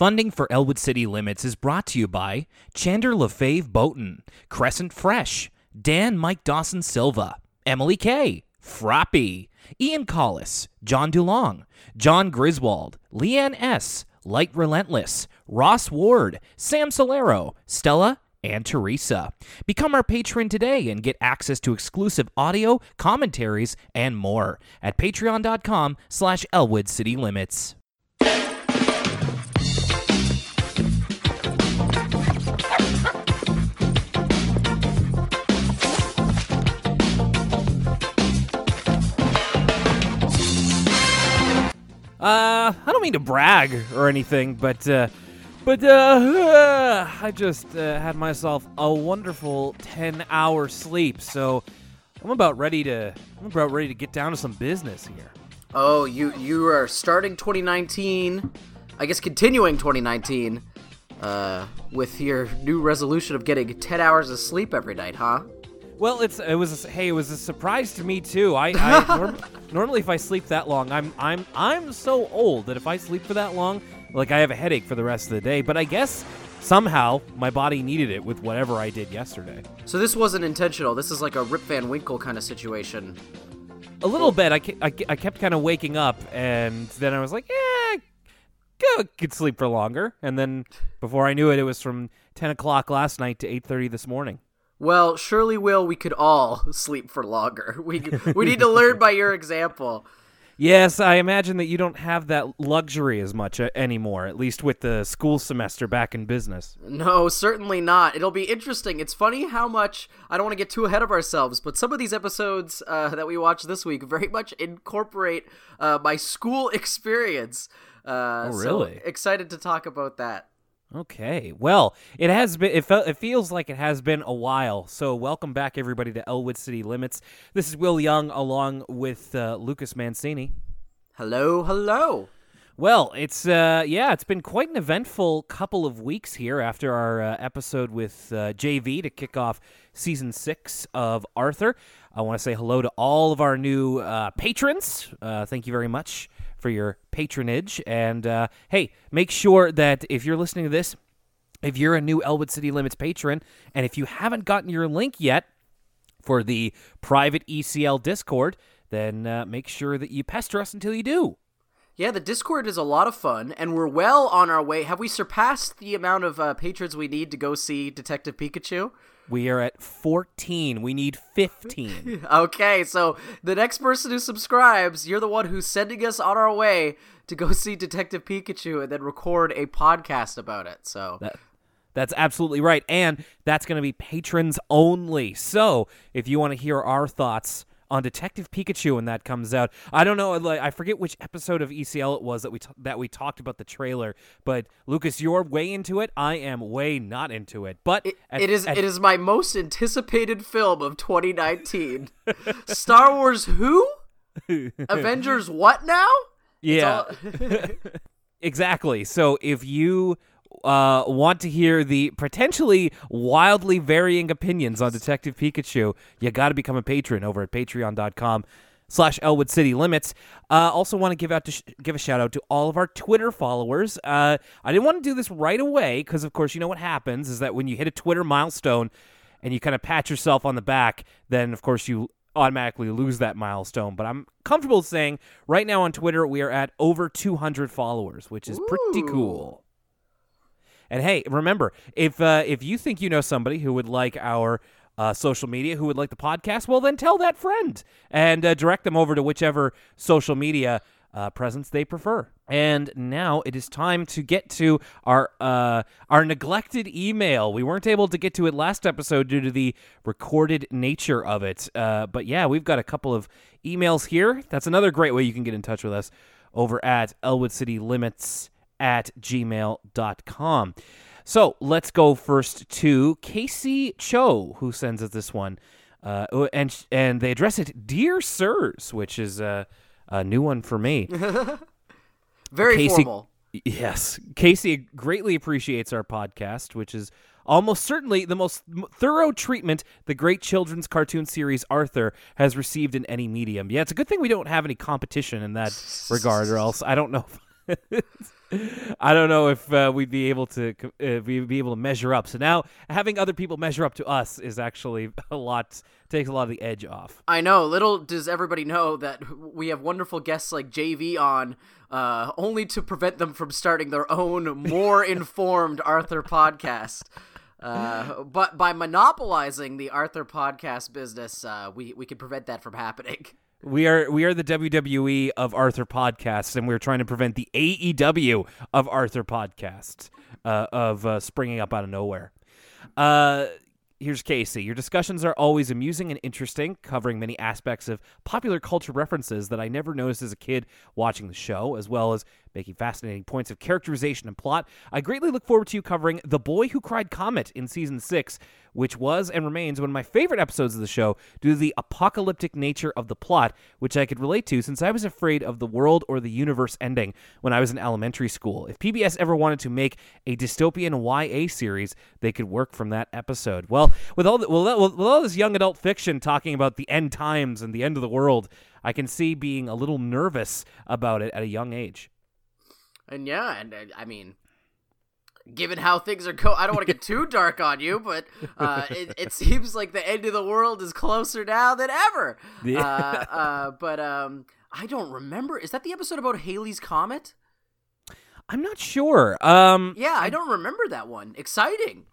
Funding for Elwood City Limits is brought to you by Chander LaFave Boaton, Crescent Fresh, Dan Mike Dawson Silva, Emily K, Frappy, Ian Collis, John DuLong, John Griswold, Leanne S., Light Relentless, Ross Ward, Sam Solero, Stella, and Teresa. Become our patron today and get access to exclusive audio, commentaries, and more at patreon.com slash Elwood City Limits. Uh, I don't mean to brag or anything, but uh, but uh, I just uh, had myself a wonderful ten-hour sleep, so I'm about ready to I'm about ready to get down to some business here. Oh, you you are starting 2019, I guess continuing 2019, uh, with your new resolution of getting 10 hours of sleep every night, huh? Well, it's it was hey, it was a surprise to me too. I, I norm, normally if I sleep that long, I'm I'm I'm so old that if I sleep for that long, like I have a headache for the rest of the day. But I guess somehow my body needed it with whatever I did yesterday. So this wasn't intentional. This is like a Rip Van Winkle kind of situation. A little bit. I, ke- I, ke- I kept kind of waking up, and then I was like, yeah, go could sleep for longer. And then before I knew it, it was from ten o'clock last night to eight thirty this morning. Well, surely, Will, we could all sleep for longer. We we need to learn by your example. Yes, I imagine that you don't have that luxury as much uh, anymore, at least with the school semester back in business. No, certainly not. It'll be interesting. It's funny how much I don't want to get too ahead of ourselves, but some of these episodes uh, that we watch this week very much incorporate uh, my school experience. Uh, Oh, so really? excited to talk about that. Okay. Well, it has been. It, fe- it feels like it has been a while. So, welcome back, everybody, to Elwood City Limits. This is Will Young, along with uh, Lucas Mancini. Hello, hello. Well, it's uh, yeah, it's been quite an eventful couple of weeks here after our uh, episode with uh, JV to kick off season six of Arthur. I want to say hello to all of our new uh, patrons. Uh, thank you very much for your patronage. And uh, hey, make sure that if you're listening to this, if you're a new Elwood City Limits patron, and if you haven't gotten your link yet for the private ECL Discord, then uh, make sure that you pester us until you do. Yeah, the Discord is a lot of fun, and we're well on our way. Have we surpassed the amount of uh, patrons we need to go see Detective Pikachu? We are at 14. We need 15. Okay, so the next person who subscribes, you're the one who's sending us on our way to go see Detective Pikachu and then record a podcast about it. So that, that's absolutely right. And that's going to be patrons only. So if you want to hear our thoughts on Detective Pikachu when that comes out, I don't know. Like, I forget which episode of ECL it was that we t- that we talked about the trailer. But Lucas, you're way into it. I am way not into it. But it, at- it is at- it is my most anticipated film of 2019. Star Wars who? Avengers what now? Yeah. Exactly. So if you uh, want to hear the potentially wildly varying opinions on Detective Pikachu, you got to become a patron over at patreon.com slash Elwood City Limits. Uh, also want to give out to sh- give a shout out to all of our Twitter followers. Uh, I didn't want to do this right away because, of course, you know what happens is that when you hit a Twitter milestone and you kind of pat yourself on the back, then, of course, you automatically lose that milestone. But I'm comfortable saying right now on Twitter we are at over 200 followers, which is pretty cool. And hey, remember if uh, if you think you know somebody who would like our uh, social media, who would like the podcast, well then tell that friend and uh, direct them over to whichever social media uh, presence they prefer. And now it is time to get to our uh, our neglected email. We weren't able to get to it last episode due to the recorded nature of it. Uh, but yeah, we've got a couple of emails here. That's another great way you can get in touch with us over at Elwood City Limits at gmail.com. So let's go first to Casey Cho, who sends us this one. Uh, and and they address it, Dear Sirs, which is uh, a new one for me. Very Casey- formal. Yes. Casey greatly appreciates our podcast, which is almost certainly the most thorough treatment the great children's cartoon series Arthur has received in any medium. Yeah, it's a good thing we don't have any competition in that regard, or else I don't know. If I don't know if uh, we'd be able to uh, we'd be able to measure up. So now having other people measure up to us is actually a lot takes a lot of the edge off. I know. Little does everybody know that we have wonderful guests like JV on, uh, only to prevent them from starting their own more informed Arthur podcast. Uh, but by monopolizing the Arthur podcast business, uh, we we can prevent that from happening. We are we are the WWE of Arthur podcasts, and we're trying to prevent the AEW of Arthur podcasts uh, of uh, springing up out of nowhere. Uh, here's Casey. Your discussions are always amusing and interesting, covering many aspects of popular culture references that I never noticed as a kid watching the show, as well as making fascinating points of characterization and plot. I greatly look forward to you covering The Boy Who Cried Comet in season six, which was and remains one of my favorite episodes of the show due to the apocalyptic nature of the plot, which I could relate to since I was afraid of the world or the universe ending when I was in elementary school. If PBS ever wanted to make a dystopian YA series, they could work from that episode. Well, with all the, well, with all this young adult fiction talking about the end times and the end of the world, I can see being a little nervous about it at a young age. And yeah, and uh, I mean, given how things are going, I don't want to get too dark on you, but uh, it, it seems like the end of the world is closer now than ever. Yeah. Uh, uh, but um, I don't remember. Is that the episode about Halley's comet? I'm not sure. Um, Yeah, I don't remember that one. Exciting.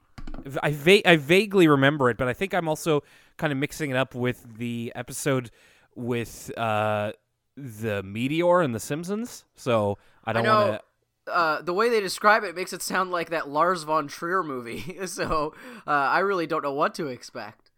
I va- I vaguely remember it, but I think I'm also kind of mixing it up with the episode with uh, the meteor and the Simpsons. So I I don't want to. Uh, the way they describe it makes it sound like that Lars von Trier movie. so uh, I really don't know what to expect.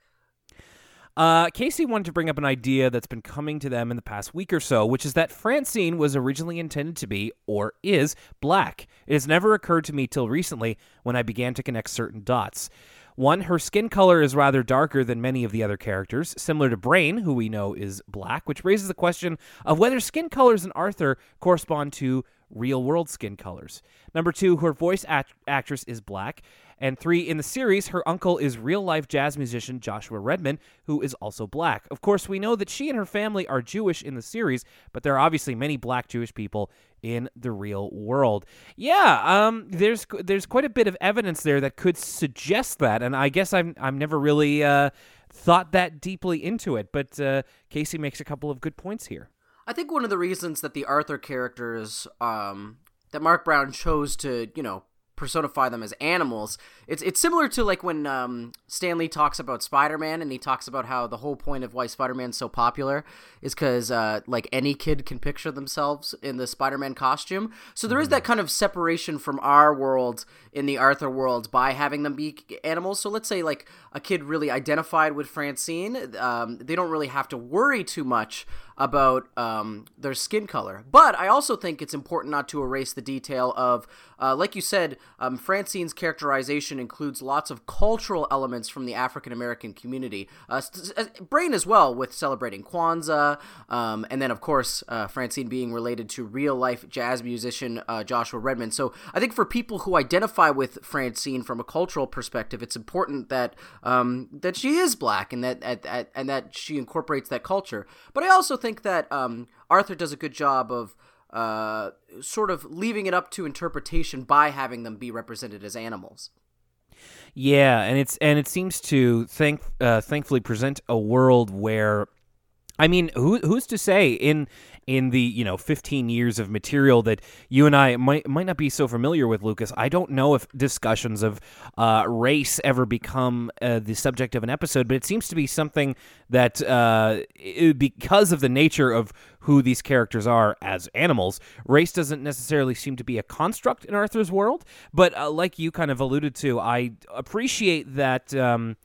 Uh, Casey wanted to bring up an idea that's been coming to them in the past week or so, which is that Francine was originally intended to be, or is, black. It has never occurred to me till recently when I began to connect certain dots. One, her skin color is rather darker than many of the other characters, similar to Brain, who we know is black, which raises the question of whether skin colors in Arthur correspond to real world skin colors. Number two, her voice act- actress is black. And three, in the series, her uncle is real life jazz musician Joshua Redman, who is also black. Of course, we know that she and her family are Jewish in the series, but there are obviously many black Jewish people in the real world. Yeah, um, there's there's quite a bit of evidence there that could suggest that, and I guess I'm I'm never really uh, thought that deeply into it. But uh, Casey makes a couple of good points here. I think one of the reasons that the Arthur characters, um, that Marc Brown chose to, you know, personify them as animals, it's it's similar to like when um, Stan Lee talks about Spider-Man and he talks about how the whole point of why Spider-Man's so popular is because uh, like any kid can picture themselves in the Spider-Man costume. So there is that kind of separation from our world in the Arthur world by having them be animals. So let's say like a kid really identified with Francine, um, they don't really have to worry too much about um, their skin color. But I also think it's important not to erase the detail of, uh, like you said, um, Francine's characterization includes lots of cultural elements from the African American community. Uh, s- Brain as well, with celebrating Kwanzaa, um, and then of course uh, Francine being related to real life jazz musician uh, Joshua Redman. So I think for people who identify with Francine from a cultural perspective, it's important that um, that she is black and that at, at, and that she incorporates that culture. But I also think that um, Arthur does a good job of uh, sort of leaving it up to interpretation by having them be represented as animals. Yeah, and it's and it seems to thank uh, thankfully present a world where, I mean, who who's to say in in the you know 15 years of material that you and I might might not be so familiar with, Lucas. I don't know if discussions of uh, race ever become uh, the subject of an episode, but it seems to be something that uh, i- because of the nature of who these characters are as animals, race doesn't necessarily seem to be a construct in Arthur's world. But uh, like you kind of alluded to, I appreciate that. Um,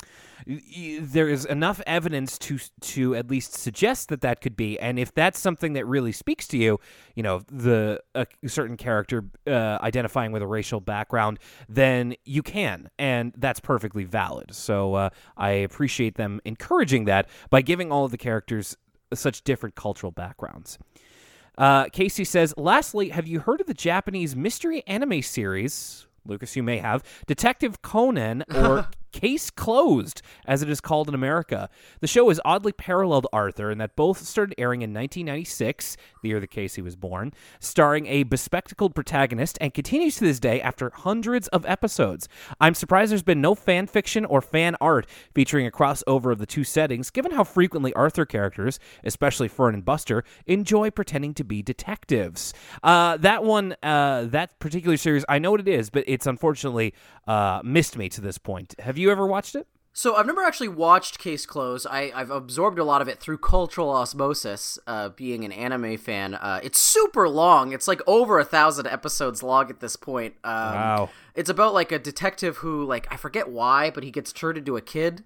there is enough evidence to to at least suggest that that could be, and if that's something that really speaks to you, you know, the a certain character uh, identifying with a racial background, then you can, and that's perfectly valid. So uh, I appreciate them encouraging that by giving all of the characters such different cultural backgrounds. Uh, Casey says, lastly, have you heard of the Japanese mystery anime series? Lucas, you may have. Detective Conan or Case Closed, as it is called in America. The show is oddly parallel to Arthur in that both started airing in 1996, the year the Casey was born, starring a bespectacled protagonist, and continues to this day after hundreds of episodes. I'm surprised there's been no fan fiction or fan art featuring a crossover of the two settings, given how frequently Arthur characters, especially Fern and Buster, enjoy pretending to be detectives. Uh, that one, uh, that particular series, I know what it is, but it's unfortunately uh, missed me to this point. Have you ever watched it? So I've never actually watched Case Closed. I, have absorbed a lot of it through cultural osmosis, uh, being an anime fan. Uh, it's super long. It's like over a thousand episodes long at this point. Um, wow. It's about like a detective who, like, I forget why, but he gets turned into a kid.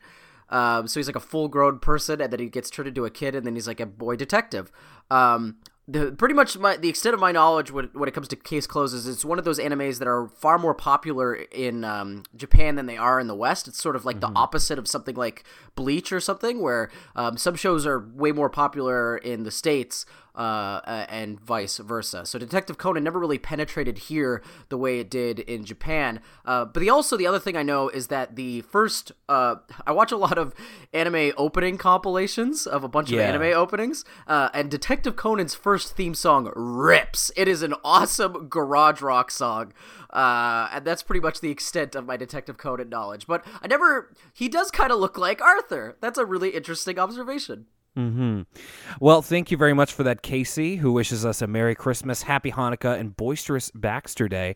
Um, so he's like a full grown person, and then he gets turned into a kid, and then he's like a boy detective. Um, the pretty much my the extent of my knowledge when, when it comes to case closes it's one of those animes that are far more popular in um, Japan than they are in the West. It's sort of like mm-hmm. the opposite of something like Bleach or something, where um, some shows are way more popular in the states uh, and vice versa. So Detective Conan never really penetrated here the way it did in Japan. Uh, but the also the other thing I know is that the first uh, I watch a lot of anime opening compilations of a bunch yeah. of anime openings, uh, and Detective Conan's first theme song rips. It is an awesome garage rock song. Uh, and that's pretty much the extent of my Detective Conan knowledge. But I never. He does kind of look like Arthur. That's a really interesting observation. Hmm. Well, thank you very much for that, Casey, who wishes us a Merry Christmas, Happy Hanukkah, and boisterous Baxter Day.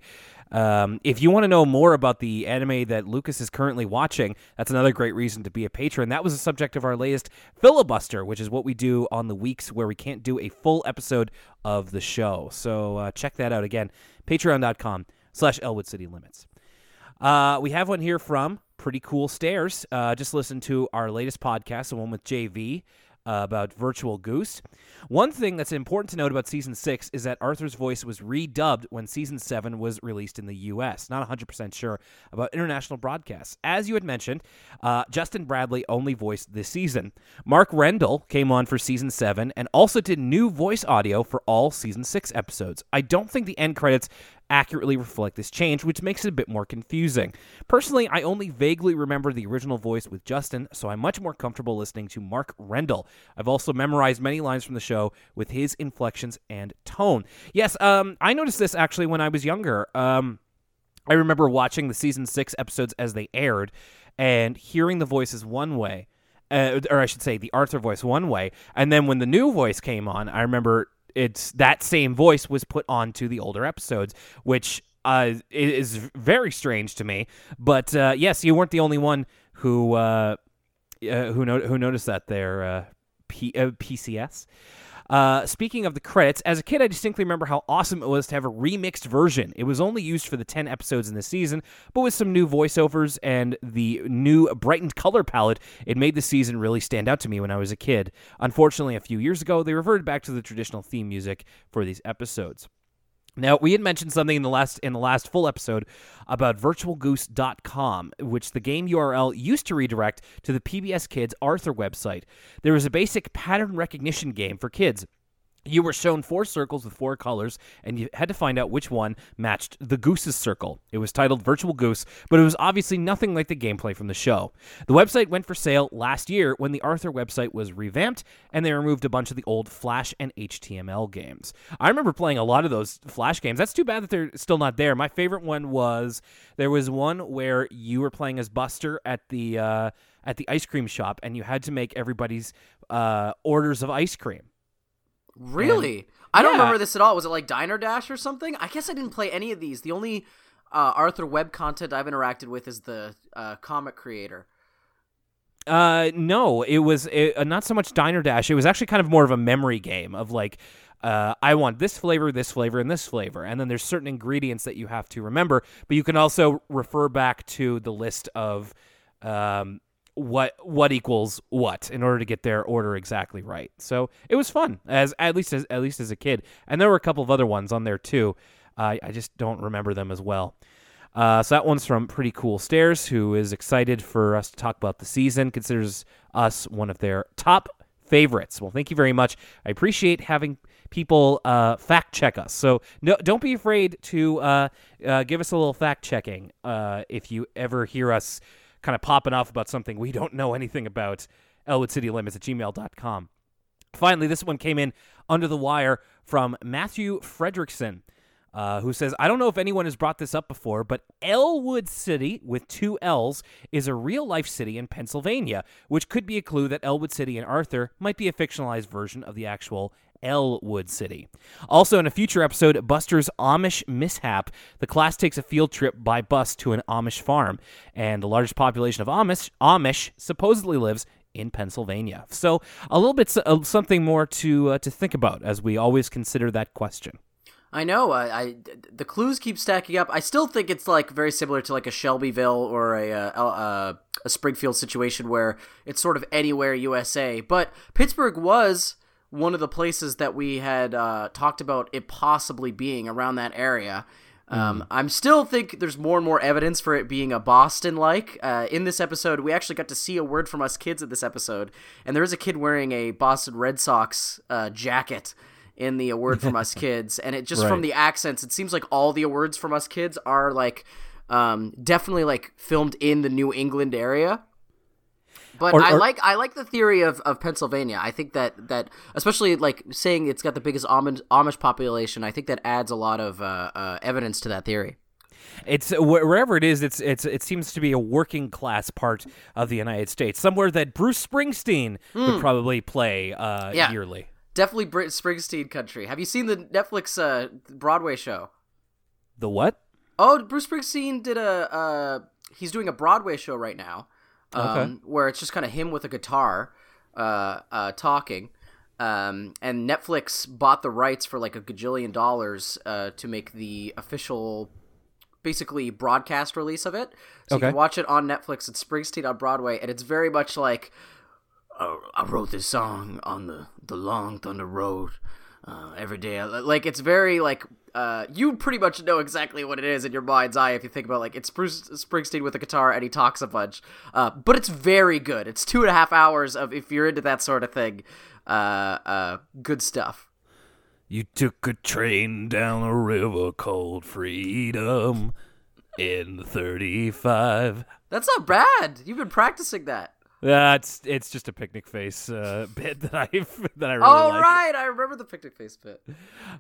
Um, if you want to know more about the anime that Lucas is currently watching, that's another great reason to be a patron. That was the subject of our latest filibuster, which is what we do on the weeks where we can't do a full episode of the show. So uh, check that out again. Patreon.com slash Elwood City Limits. Uh, we have one here from Pretty Cool Stairs. Uh, just listen to our latest podcast, the one with JV uh, about Virtual Goose. One thing that's important to note about season six is that Arthur's voice was redubbed when season seven was released in the U.S. Not 100% sure about international broadcasts. As you had mentioned, uh, Justin Bradley only voiced this season. Mark Rendall came on for season seven and also did new voice audio for all season six episodes. I don't think the end credits accurately reflect this change, which makes it a bit more confusing. Personally, I only vaguely remember the original voice with Justin, so I'm much more comfortable listening to Mark Rendall. I've also memorized many lines from the show with his inflections and tone. Yes, um, I noticed this actually when I was younger. Um, I remember watching the season six episodes as they aired and hearing the voices one way. Uh, or I should say, the Arthur voice one way, and then when the new voice came on, I remember it's that same voice was put onto the older episodes, which uh, is very strange to me. But uh, yes, you weren't the only one who uh, uh who no- who noticed that there, uh, P- uh, PCS. Uh, speaking of the credits, as a kid, I distinctly remember how awesome it was to have a remixed version. It was only used for the 10 episodes in the season, but with some new voiceovers and the new brightened color palette, it made the season really stand out to me when I was a kid. Unfortunately, a few years ago, they reverted back to the traditional theme music for these episodes. Now, we had mentioned something in the last in the last full episode about virtualgoose.com, which the game URL used to redirect to the PBS Kids Arthur website. There was a basic pattern recognition game for kids you were shown four circles with four colors, and you had to find out which one matched the goose's circle. It was titled Virtual Goose, but it was obviously nothing like the gameplay from the show. The website went for sale last year when the Arthur website was revamped, and they removed a bunch of the old Flash and HTML games. I remember playing a lot of those Flash games. That's too bad that they're still not there. My favorite one was there was one where you were playing as Buster at the uh, at the ice cream shop, and you had to make everybody's uh, orders of ice cream Really? And, I don't remember this at all. Was it like Diner Dash or something? I guess I didn't play any of these. The only uh, Arthur web content I've interacted with is the uh, comic creator. Uh, no, it was it, uh, not so much Diner Dash. It was actually kind of more of a memory game of like, uh, I want this flavor, this flavor, and this flavor. And then there's certain ingredients that you have to remember, but you can also refer back to the list of um, what what equals what in order to get their order exactly right. So it was fun as at least as at least as a kid, and there were a couple of other ones on there too. Uh, I just don't remember them as well. Uh, so that one's from Pretty Cool Stairs, who is excited for us to talk about the season, considers us one of their top favorites. Well, thank you very much. I appreciate having people uh, fact check us. So no, don't be afraid to uh, uh, give us a little fact checking uh, if you ever hear us kind of popping off about something we don't know anything about. ElwoodCityLimits at gmail.com. Finally, this one came in under the wire from Matthew Fredrickson. Uh, who says, I don't know if anyone has brought this up before, but Ellwood City, with two L's, is a real life city in Pennsylvania, which could be a clue that Elwood City in Arthur might be a fictionalized version of the actual Ellwood City. Also, in a future episode, Buster's Amish Mishap, the class takes a field trip by bus to an Amish farm, and the largest population of Amish, Amish supposedly lives in Pennsylvania. So, a little bit uh, something more to uh, to think about as we always consider that question. I know. I, the clues keep stacking up. I still think it's like very similar to like a Shelbyville or a uh, a Springfield situation where it's sort of anywhere USA. But Pittsburgh was one of the places that we had uh, talked about it possibly being around that area. Um, I'm still think there's more and more evidence for it being a Boston like. Uh, in this episode, we actually got to see a word from us kids in this episode, and there is a kid wearing a Boston Red Sox uh, jacket in the award from us kids and it just right. from the accents it seems like all the awards from us kids are like um, definitely like filmed in the new england area but or, I like I like the theory of, of Pennsylvania. I think that, that especially like saying it's got the biggest Amish, Amish population. I think that adds a lot of uh, uh, evidence to that theory. It's wherever it is. It's it's it seems to be a working class part of the United States, somewhere that Bruce Springsteen mm. would hmm. probably play uh, yeah. yearly definitely Brit Springsteen country. Have you seen the Netflix uh, Broadway show? The what? Oh, Bruce Springsteen did a. Uh, he's doing a Broadway show right now, um, okay. where it's just kind of him with a guitar, uh, uh, talking. Um, and Netflix bought the rights for like a gajillion dollars uh, to make the official, basically broadcast release of it. So okay. you can watch it on Netflix. It's Springsteen on Broadway, and it's very much like uh, I wrote this song on the the long thunder road uh, every day. Like it's very like uh, you pretty much know exactly what it is in your mind's eye if you think about like it's Bruce Springsteen with a guitar and he talks a bunch. Uh, but it's very good. It's two and a half hours of if you're into that sort of thing, uh, uh, good stuff. You took a train down a river called Freedom in 35. That's not bad. You've been practicing that. Uh, it's just a picnic face uh, bit that I that I really oh, like. right, I remember the picnic face bit.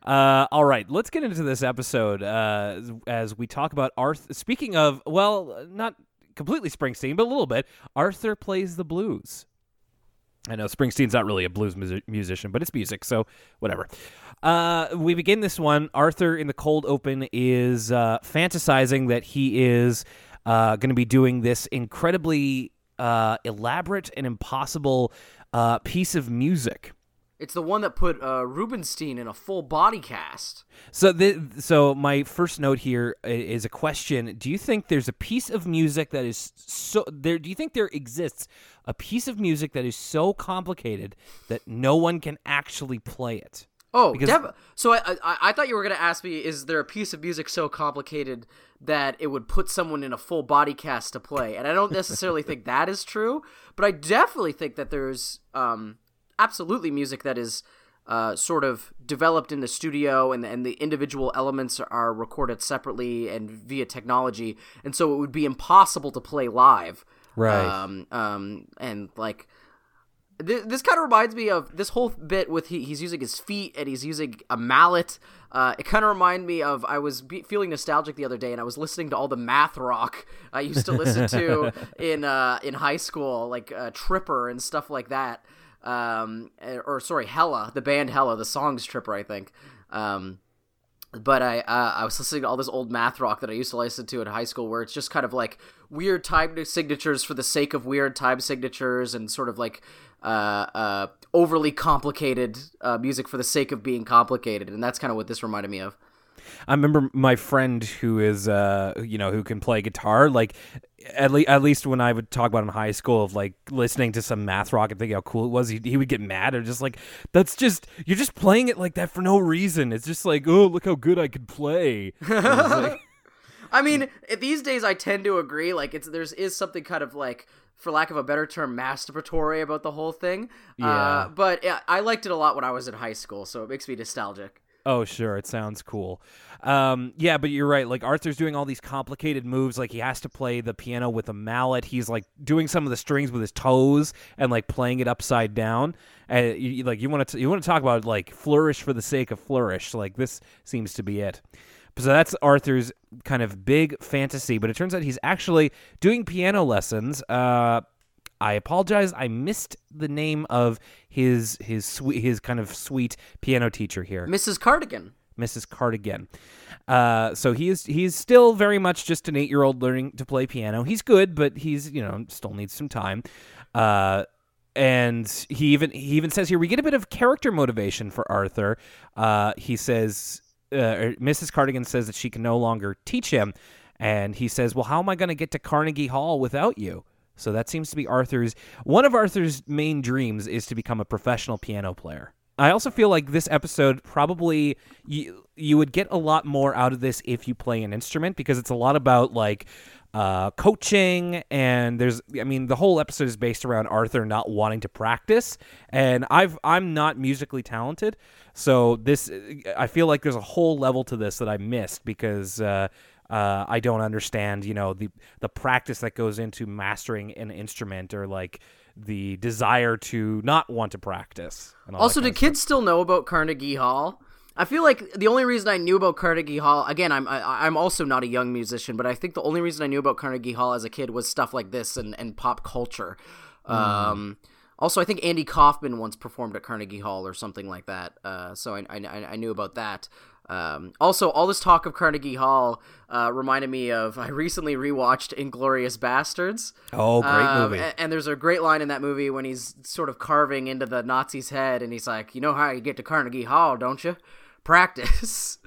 Uh, all right, let's get into this episode uh, as we talk about Arthur. Speaking of, well, not completely Springsteen, but a little bit. Arthur plays the blues. I know Springsteen's not really a blues mu- musician, but it's music, so whatever. Uh, we begin this one. Arthur in the cold open is uh, fantasizing that he is uh, going to be doing this incredibly uh, elaborate and impossible uh, piece of music. It's the one that put uh, Rubinstein in a full body cast. So, the, so my first note here is a question: Do you think there's a piece of music that is so there? Do you think there exists a piece of music that is so complicated that no one can actually play it? Oh, because... def- so I, I, I thought you were gonna ask me: Is there a piece of music so complicated that it would put someone in a full body cast to play? And I don't necessarily think that is true, but I definitely think that there's um, absolutely music that is uh, sort of developed in the studio, and and the individual elements are recorded separately and via technology, and so it would be impossible to play live. Right. Um. Um. And like this, this kind of reminds me of this whole bit with he, he's using his feet and he's using a mallet. Uh, it kind of reminded me of I was be- feeling nostalgic the other day and I was listening to all the math rock I used to listen to in uh, in high school, like uh, Tripper and stuff like that. Um, eh, or sorry, Hella, the band Hella, the song's Tripper, I think. Um, but I uh, I was listening to all this old math rock that I used to listen to in high school, where it's just kind of like weird time signatures for the sake of weird time signatures, and sort of like uh, uh, overly complicated uh, music for the sake of being complicated, and that's kind of what this reminded me of. I remember my friend who is, uh, you know, who can play guitar. Like, at, le- at least when I would talk about in high school of like listening to some math rock and thinking how cool it was, he, he would get mad or just like, that's just you're just playing it like that for no reason. It's just like, oh, look how good I could play. I mean, these days I tend to agree. Like, it's there's is something kind of like for lack of a better term, masturbatory about the whole thing. Uh, yeah. Uh, but yeah, I liked it a lot when I was in high school, so it makes me nostalgic. Oh, sure. It sounds cool. Um, yeah, but you're right. Like Arthur's doing all these complicated moves. Like he has to play the piano with a mallet. He's like doing some of the strings with his toes and like playing it upside down. And you, like you want to you want to talk about like flourish for the sake of flourish. Like this seems to be it. So that's Arthur's kind of big fantasy. But it turns out he's actually doing piano lessons. Uh, I apologize. I missed the name of his his sweet his kind of sweet piano teacher here, Mrs. Cardigan. Mrs. Cardigan. Uh, so he is he's still very much just an eight year old learning to play piano. He's good, but he's you know still needs some time. Uh, and he even he even says here we get a bit of character motivation for Arthur. Uh, he says uh, Mrs. Cardigan says that she can no longer teach him, and he says, "Well, how am I going to get to Carnegie Hall without you?" So that seems to be Arthur's one of Arthur's main dreams is to become a professional piano player. I also feel like this episode probably you you would get a lot more out of this if you play an instrument because it's a lot about like uh, coaching and there's I mean the whole episode is based around Arthur not wanting to practice and I've I'm not musically talented so this I feel like there's a whole level to this that I missed because uh, uh, I don't understand, you know, the the practice that goes into mastering an instrument or like the desire to not want to practice. Also, do kids still know about Carnegie Hall? I feel like the only reason I knew about Carnegie Hall, again, I'm I, am i am also not a young musician, but I think the only reason I knew about Carnegie Hall as a kid was stuff like this and, and pop culture. Mm. Um, also, I think Andy Kaufman once performed at Carnegie Hall or something like that. Uh, so I, I, I, knew about that. Um, also, all this talk of Carnegie Hall uh, reminded me of I recently rewatched Inglourious Basterds. Oh, great um, movie! And, and, there's a great line in that movie when he's sort of carving into the Nazi's head, and he's like, "You know how you get to Carnegie Hall, don't you?" practice.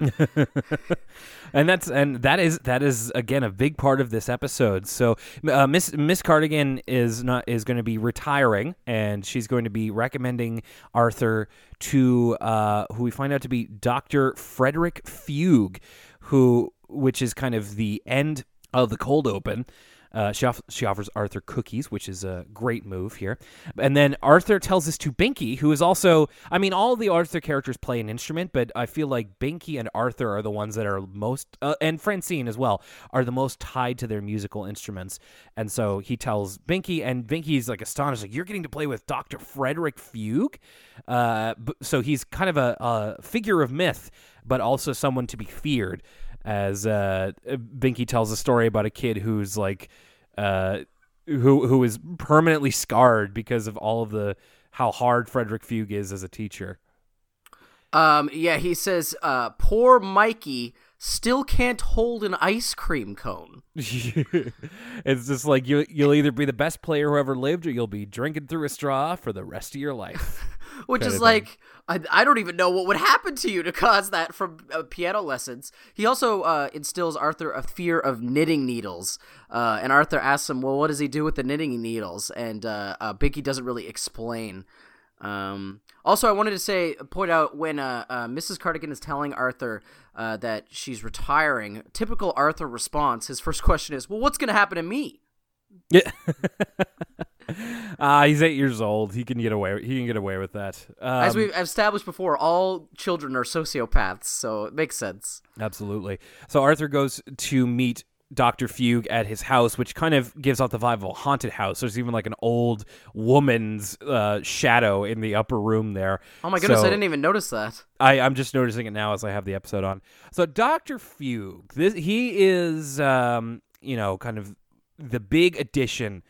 and that's and that is that is again a big part of this episode. So uh, Miss Miss Cardigan is not is going to be retiring, and she's going to be recommending Arthur to uh, who we find out to be Doctor Frederick Fugue, who which is kind of the end of the cold open. Uh, she, off- she, offers Arthur cookies, which is a great move here. And then Arthur tells this to Binky, who is also, I mean, all the Arthur characters play an instrument, but I feel like Binky and Arthur are the ones that are most, uh, and Francine as well, are the most tied to their musical instruments. And so he tells Binky, and Binky's like astonished, like, you're getting to play with Dr. Frederick Fugue? Uh, so he's kind of a, a figure of myth, but also someone to be feared as uh, Binky tells a story about a kid who's like uh, who who is permanently scarred because of all of the how hard Frederick Fugue is as a teacher. Um, yeah, he says, uh, "Poor Mikey still can't hold an ice cream cone." it's just like you you'll either be the best player who ever lived, or you'll be drinking through a straw for the rest of your life. Which is like, I, I don't even know what would happen to you to cause that from uh, piano lessons. He also uh, instills Arthur a fear of knitting needles. Uh, and Arthur asks him, well, what does he do with the knitting needles? And uh, uh, Binky doesn't really explain. Um, also, I wanted to say, point out when uh, uh, Mrs. Cardigan is telling Arthur uh, that she's retiring, typical Arthur response, his first question is, "Well, what's going to happen to me?" Yeah. uh, he's eight years old. He can get away. He can get away with that. Um, As we've established before, all children are sociopaths, so it makes sense. Absolutely. So Arthur goes to meet Dr. Fugue at his house, which kind of gives off the vibe of a haunted house. There's even like an old woman's uh, shadow in the upper room there. Oh my goodness, so I didn't even notice that. I, I'm just noticing it now as I have the episode on. So Dr. Fugue, this he is um, you know, kind of the big addition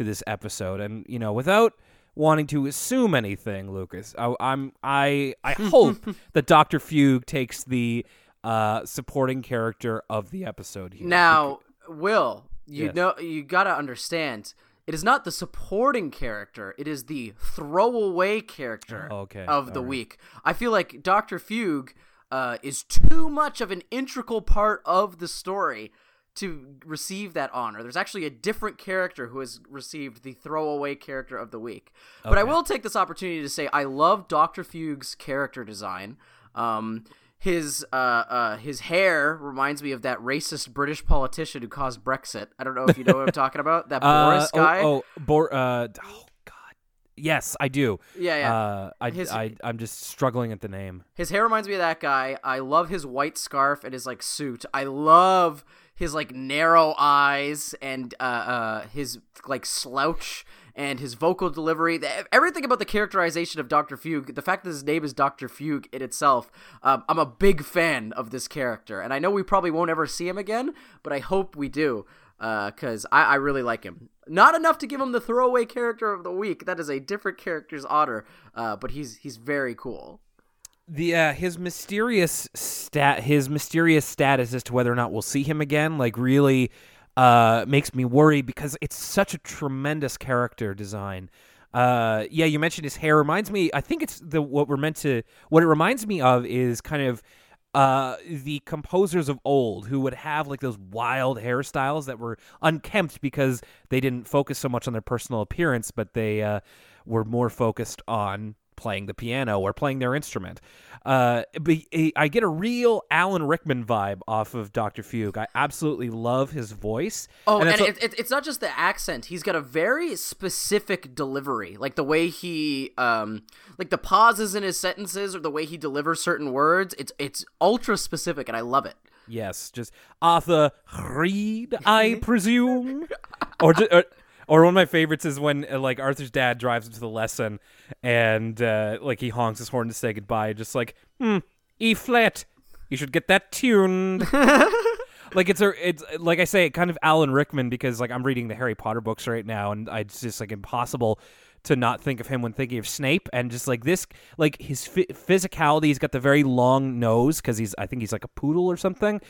to this episode. And, you know, without wanting to assume anything, Lucas, I, I'm I I hope that Dr. Fugue takes the uh, supporting character of the episode here. Now, Will, you yes. know you gotta understand. It is not the supporting character; it is the throwaway character oh, okay. of the right. week. I feel like Doctor Fugue uh, is too much of an integral part of the story to receive that honor. There's actually a different character who has received the throwaway character of the week. Okay. But I will take this opportunity to say I love Doctor Fugue's character design. Um, his uh, uh, his hair reminds me of that racist British politician who caused Brexit. I don't know if you know what I'm talking about. That uh, Boris oh, guy. Oh, oh, Bor- uh, oh God, Yes, I do. Yeah, yeah. Uh, I, His- I, I'm just struggling at the name. His hair reminds me of that guy. I love his white scarf and his like suit. I love his like narrow eyes and uh, uh his like slouch and his vocal delivery. Everything about the characterization of Doctor Fugue. The fact that his name is Doctor Fugue in itself. Um, I'm a big fan of this character, and I know we probably won't ever see him again, but I hope we do. Because I, I really like him. Not enough to give him the throwaway character of the week. That is a different character's honor. Uh, but he's he's very cool. The uh, his mysterious stat his mysterious status as to whether or not we'll see him again like really uh makes me worry because it's such a tremendous character design. Uh yeah you mentioned his hair. Reminds me i think it's the what we're meant to what it reminds me of is kind of uh the composers of old who would have like those wild hairstyles that were unkempt because they didn't focus so much on their personal appearance but they uh were more focused on playing the piano or playing their instrument. Uh, but I get a real Alan Rickman vibe off of Dr. Fugue. I absolutely love his voice. Oh, and, that's it, what- it, it's not just the accent. He's got a very specific delivery, like the way he, um, like the pauses in his sentences or the way he delivers certain words. It's it's ultra specific, and I love it. yes, just Arthur Reed, I presume, or, or or one of my favorites is when uh, like Arthur's dad drives him to the lesson, and uh, like he honks his horn to say goodbye, just like hmm, E flat. You should get that tuned. like it's a it's like I say, kind of Alan Rickman because like I'm reading the Harry Potter books right now, and I, it's just like impossible to not think of him when thinking of Snape, and just like this, like his phy- physicality, he's got the very long nose because he's I think he's like a poodle or something,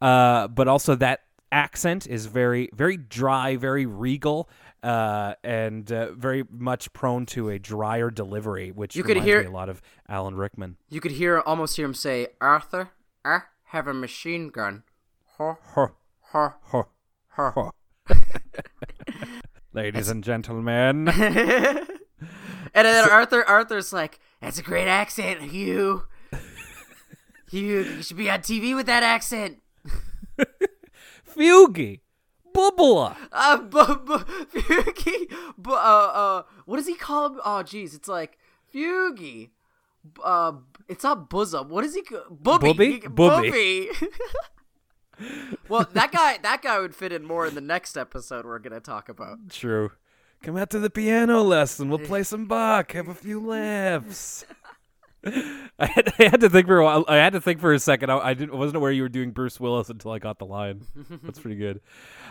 uh, but also that accent is very very dry, very regal. Uh, and uh, very much prone to a drier delivery, which You could hear- me a lot of Alan Rickman. You could hear almost hear him say, "Arthur, I have a machine gun." Huh, Huh, huh, huh, huh. huh. Ladies and gentlemen. and then Arthur, Arthur's like, "That's a great accent, Hugh. Hugh, you should be on TV with that accent." Fugie, Bubbler. Uh, bu- bu- Fugie, bu- uh, uh, what does he call him? Oh, jeez, it's like Fugie. Uh, it's not bosom. What is he? ca- Booby. Booby. Booby. well, that guy, that guy would fit in more in the next episode we're gonna talk about. True. Come out to the piano lesson. We'll play some Bach. Have a few laughs. I had, I had to think for a while. I had to think for a second. I, I didn't wasn't aware you were doing Bruce Willis until I got the line. That's pretty good.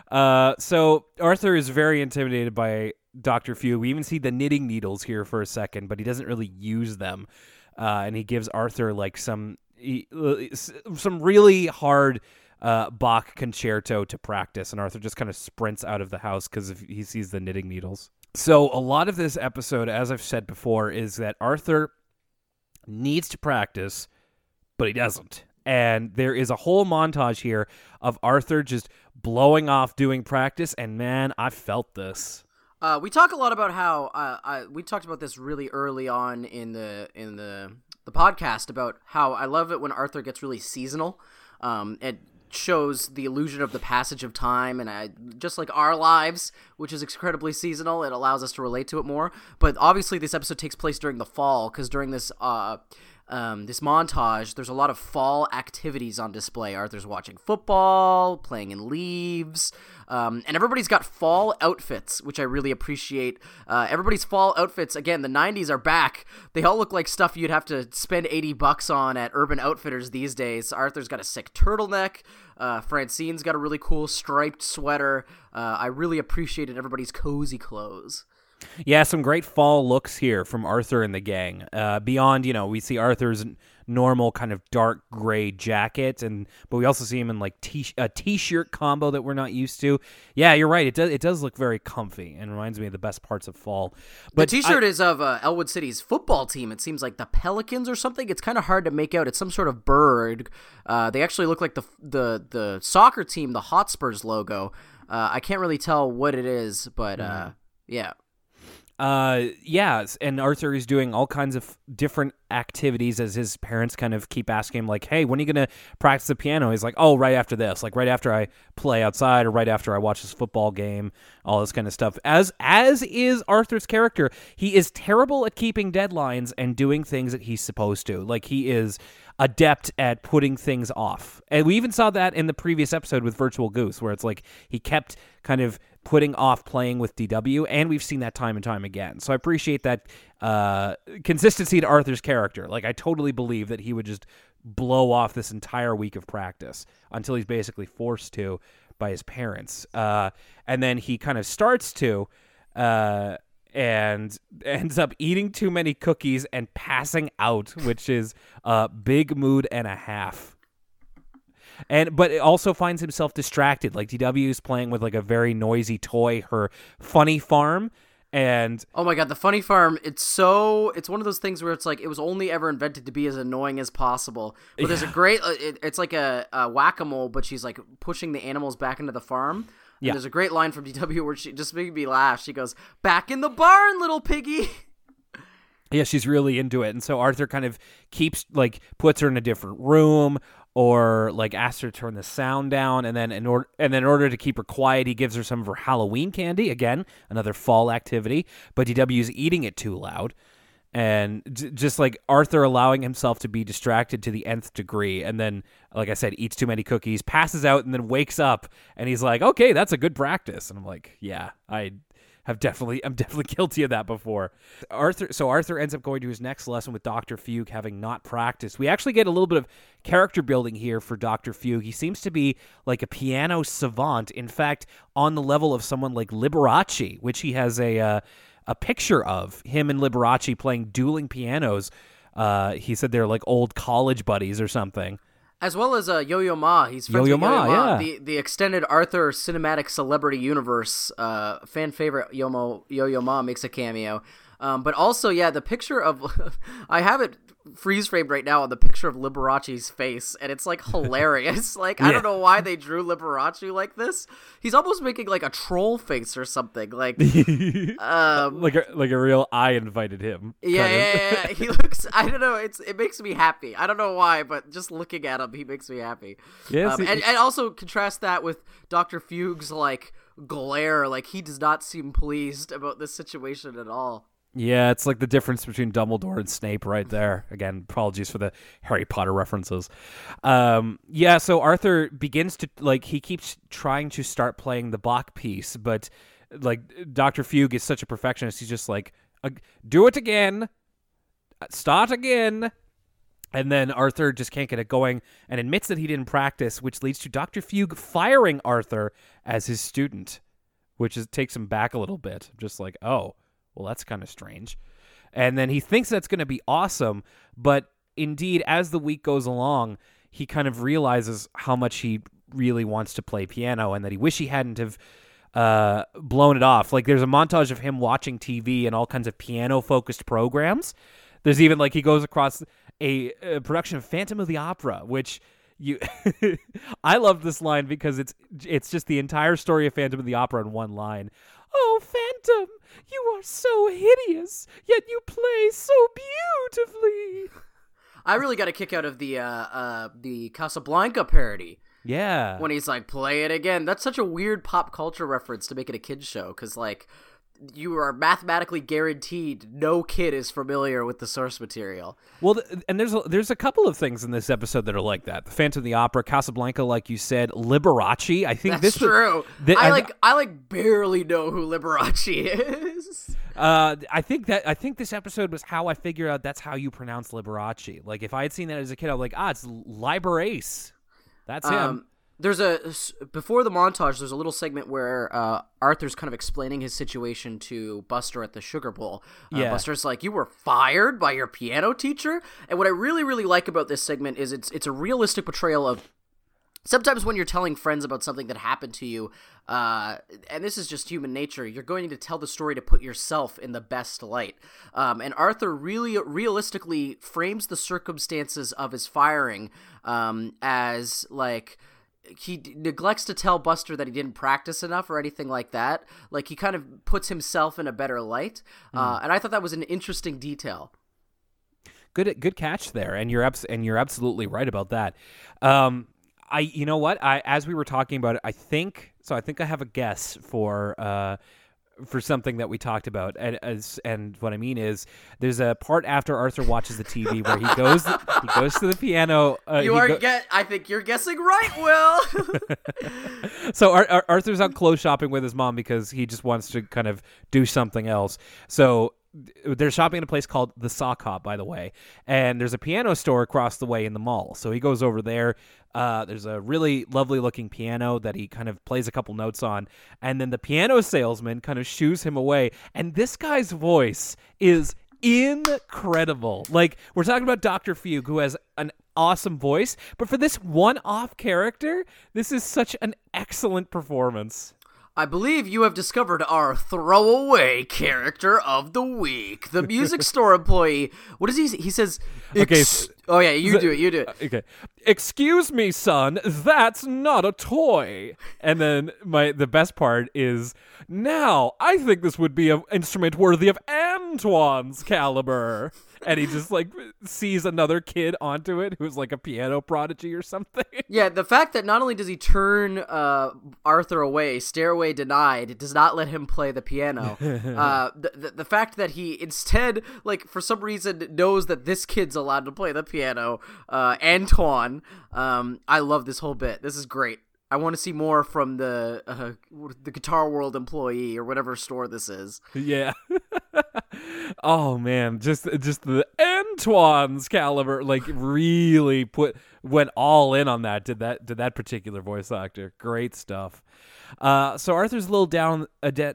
Uh, so Arthur is very intimidated by Doctor Fugue. We even see the knitting needles here for a second, but he doesn't really use them. Uh, and he gives Arthur like some he, uh, some really hard uh, Bach concerto to practice, and Arthur just kind of sprints out of the house because he sees the knitting needles. So a lot of this episode, as I've said before, is that Arthur needs to practice, but he doesn't. And there is a whole montage here of Arthur just blowing off doing practice, and man, I felt this. Uh, we talk a lot about how uh, I, we talked about this really early on in the in the the podcast about how I love it when Arthur gets really seasonal. Um, it shows the illusion of the passage of time, and I, just like our lives, which is incredibly seasonal, it allows us to relate to it more. But obviously, this episode takes place during the fall because during this. Uh, um, this montage, there's a lot of fall activities on display. Arthur's watching football, playing in leaves, um, and everybody's got fall outfits, which I really appreciate. Uh, everybody's fall outfits, again, the 90s are back. They all look like stuff you'd have to spend 80 bucks on at Urban Outfitters these days. Arthur's got a sick turtleneck. Uh, Francine's got a really cool striped sweater. Uh, I really appreciated everybody's cozy clothes. Yeah, some great fall looks here from Arthur and the gang. Uh, beyond, you know, we see Arthur's normal kind of dark gray jacket, and but we also see him in like t- a t-shirt combo that we're not used to. Yeah, you're right. It does it does look very comfy and reminds me of the best parts of fall. But the T-shirt is of uh, Elwood City's football team. It seems like the Pelicans or something. It's kind of hard to make out. It's some sort of bird. Uh, they actually look like the the the soccer team, the Hotspurs logo. Uh, I can't really tell what it is, but uh, yeah. Uh, yeah, and Arthur is doing all kinds of different activities as his parents kind of keep asking him, like, "Hey, when are you gonna practice the piano?" He's like, "Oh, right after this, like right after I play outside, or right after I watch this football game, all this kind of stuff." As as is Arthur's character, he is terrible at keeping deadlines and doing things that he's supposed to. Like he is adept at putting things off. And we even saw that in the previous episode with Virtual Goose, where it's like he kept kind of putting off playing with DW, and we've seen that time and time again. So I appreciate that uh, consistency to Arthur's character. Like I totally believe that he would just blow off this entire week of practice until he's basically forced to by his parents, uh, and then he kind of starts to. Uh, and ends up eating too many cookies and passing out, which is a big mood and a half. And but it also finds himself distracted. Like DW is playing with like a very noisy toy, her funny farm, and oh my god, the funny farm! It's so it's one of those things where it's like it was only ever invented to be as annoying as possible. But yeah. there's a great, uh, it, it's like a, a whack a mole, but she's like pushing the animals back into the farm. Yeah. there's a great line from DW where she just made me laugh. She goes, "Back in the barn, little piggy." Yeah, she's really into it, and so Arthur kind of keeps like puts her in a different room or like asks her to turn the sound down, and then in order and then in order to keep her quiet, he gives her some of her Halloween candy. Again, another fall activity, but DW is eating it too loud and j- just like Arthur allowing himself to be distracted to the nth degree, and then, like I said, eats too many cookies, passes out, and then wakes up, and he's like, "Okay, that's a good practice." And I'm like, "Yeah, I have definitely, I'm definitely guilty of that before." Arthur, so Arthur ends up going to his next lesson with Doctor Fugue, having not practiced. We actually get a little bit of character building here for Doctor Fugue. He seems to be like a piano savant. In fact, on the level of someone like Liberace, which he has a. Uh, a picture of him and Liberace playing dueling pianos. Uh, he said they're like old college buddies or something. As well as uh, Yo Yo Ma, he's friends Yo-Yo with Yo Yo Ma, yeah. the the extended Arthur cinematic celebrity universe. Uh, fan favorite Yo Yo Yo Ma makes a cameo. Um, but also, yeah, the picture of I have it freeze framed right now on the picture of Liberace's face, and it's like hilarious. like I don't know why they drew Liberace like this. He's almost making like a troll face or something. Like, um, like a like a real. I invited him. Yeah, yeah, yeah, He looks. I don't know. It's it makes me happy. I don't know why, but just looking at him, he makes me happy. Yeah, um, and and also contrast that with Doctor Fugue's like glare. Like he does not seem pleased about this situation at all. Yeah, it's like the difference between Dumbledore and Snape right there. Again, apologies for the Harry Potter references. Um, yeah, so Arthur begins to like he keeps trying to start playing the Bach piece, but like Doctor Fugue is such a perfectionist. He's just like, do it again, start again, and then Arthur just can't get it going and admits that he didn't practice, which leads to Doctor Fugue firing Arthur as his student, which is takes him back a little bit. Just like, oh well, that's kind of strange. And then he thinks that's going to be awesome, but indeed, as the week goes along, he kind of realizes how much he really wants to play piano and that he wish he hadn't have uh, blown it off. Like there's a montage of him watching TV and all kinds of piano focused programs. There's even like he goes across a, a production of Phantom of the Opera, which you I love this line because it's it's just the entire story of Phantom of the Opera in one line. Oh, Phantom, you are so hideous, yet you play so beautifully. I really got a kick out of the uh, uh, the Casablanca parody. Yeah. When he's like, play it again. That's such a weird pop culture reference to make it a kid's show, because, like, you are mathematically guaranteed no kid is familiar with the source material. Well, and there's a, there's a couple of things in this episode that are like that. The Phantom of the Opera, Casablanca, like you said, Liberace. I think That's this true. The, I like I like barely know who Liberace is. Uh, I think that I think this episode was how I figured out that's how you pronounce Liberace. Like if I had seen that as a kid, I'm like, ah, it's Liberace. That's him. Um, there's a before the montage there's a little segment where uh, arthur's kind of explaining his situation to buster at the sugar bowl. Uh, yeah. buster's like you were fired by your piano teacher? And what i really really like about this segment is it's it's a realistic portrayal of sometimes when you're telling friends about something that happened to you uh, and this is just human nature you're going to tell the story to put yourself in the best light. Um, and arthur really realistically frames the circumstances of his firing um, as like he d- neglects to tell Buster that he didn't practice enough or anything like that. Like he kind of puts himself in a better light, uh, and I thought that was an interesting detail. Good, good catch there, and you're abs- and you're absolutely right about that. Um, I, you know what? I as we were talking about it, I think so. I think I have a guess for uh, for something that we talked about, and as and what I mean is, there's a part after Arthur watches the TV where he goes he goes to the piano. Uh, you are go- get. I think you're guessing right, Will. so Ar- Ar- Arthur's out clothes shopping with his mom because he just wants to kind of do something else. So they're shopping in a place called the Sock Hop, by the way, and there's a piano store across the way in the mall. So he goes over there. Uh, there's a really lovely looking piano that he kind of plays a couple notes on, and then the piano salesman kind of shoos him away. And this guy's voice is incredible. Like we're talking about Dr. Fugue, who has an awesome voice, but for this one-off character, this is such an excellent performance. I believe you have discovered our throwaway character of the week, the music store employee. What does he? say? He says, Okay, "Ex- "Oh yeah, you the- do it. You do it." Uh, okay. Excuse me, son, that's not a toy. And then my the best part is now I think this would be an instrument worthy of Antoine's caliber. And he just like sees another kid onto it who's like a piano prodigy or something. Yeah, the fact that not only does he turn uh, Arthur away, stairway denied, does not let him play the piano. uh, the, the the fact that he instead, like for some reason, knows that this kid's allowed to play the piano, uh, Antoine. Um, I love this whole bit. This is great. I want to see more from the uh, the Guitar World employee or whatever store this is. Yeah. oh man, just just the Antoine's caliber, like really put went all in on that. Did that did that particular voice actor? Great stuff. Uh, so Arthur's a little down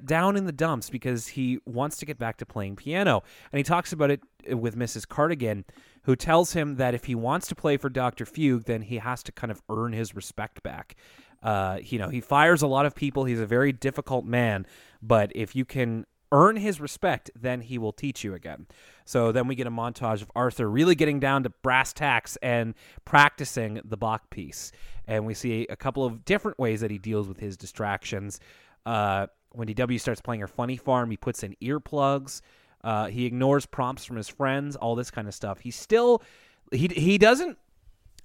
down in the dumps because he wants to get back to playing piano, and he talks about it with Mrs. Cardigan, who tells him that if he wants to play for Doctor Fugue, then he has to kind of earn his respect back. Uh, you know, he fires a lot of people. He's a very difficult man, but if you can earn his respect, then he will teach you again. So then we get a montage of Arthur really getting down to brass tacks and practicing the Bach piece. And we see a couple of different ways that he deals with his distractions. Uh, when DW starts playing her funny farm, he puts in earplugs. Uh, he ignores prompts from his friends, all this kind of stuff. He still, he he doesn't.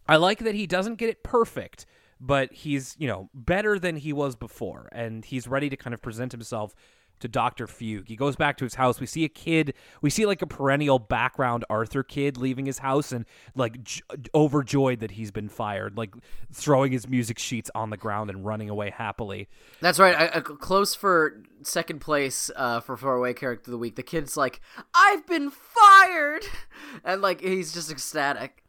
I like that he doesn't get it perfect, but he's you know better than he was before, and he's ready to kind of present himself to Doctor Fugue. He goes back to his house. We see a kid. We see like a perennial background Arthur kid leaving his house and like j- overjoyed that he's been fired, like throwing his music sheets on the ground and running away happily. That's right. Close for second place uh, for throwaway character of the week. The kid's like, "I've been fired," and like he's just ecstatic.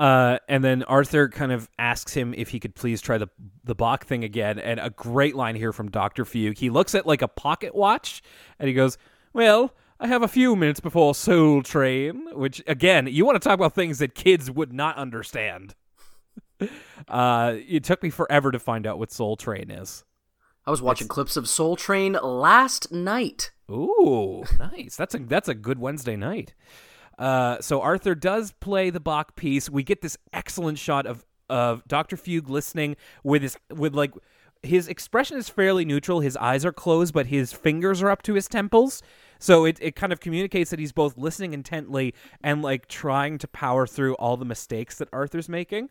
Uh, and then Arthur kind of asks him if he could please try the the Bach thing again. And a great line here from Doctor Fugue. He looks at like a pocket watch, and he goes, "Well, I have a few minutes before Soul Train." Which again, you want to talk about things that kids would not understand. uh, it took me forever to find out what Soul Train is. I was watching clips of Soul Train last night. Ooh, nice. That's a that's a good Wednesday night. Uh, so Arthur does play the Bach piece. We get this excellent shot of of Doctor Fugue listening with his with like his expression is fairly neutral. His eyes are closed, but his fingers are up to his temples. So it, it kind of communicates that he's both listening intently and like trying to power through all the mistakes that Arthur's making.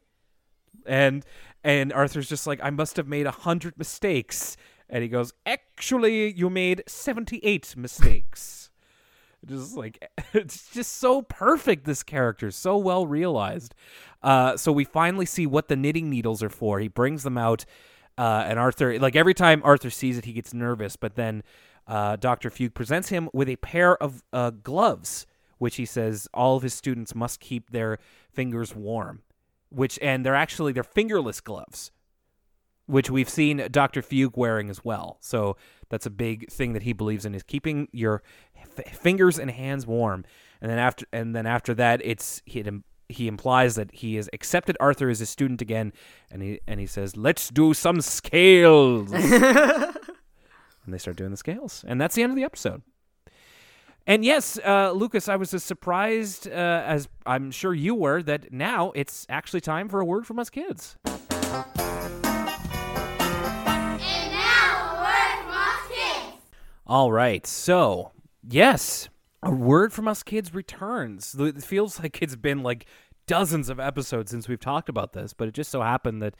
And and Arthur's just like, I must have made a hundred mistakes. And he goes, Actually, you made seventy-eight mistakes. Just like it's just so perfect. This character, so well realized. Uh, so we finally see what the knitting needles are for. He brings them out, uh, and Arthur, like every time Arthur sees it, he gets nervous. But then uh, Doctor Fugue presents him with a pair of uh, gloves, which he says all of his students must keep their fingers warm. Which and they're actually they're fingerless gloves, which we've seen Doctor Fugue wearing as well. So that's a big thing that he believes in is keeping your fingers and hands warm. And then after and then after that, it's he, he implies that he has accepted Arthur as a student again, and he and he says, "Let's do some scales." and they start doing the scales, and that's the end of the episode. And yes, uh, Lucas, I was as surprised uh, as I'm sure you were that now it's actually time for a word from us kids. All right. So, yes, a word from us kids returns. It feels like it's been like dozens of episodes since we've talked about this, but it just so happened that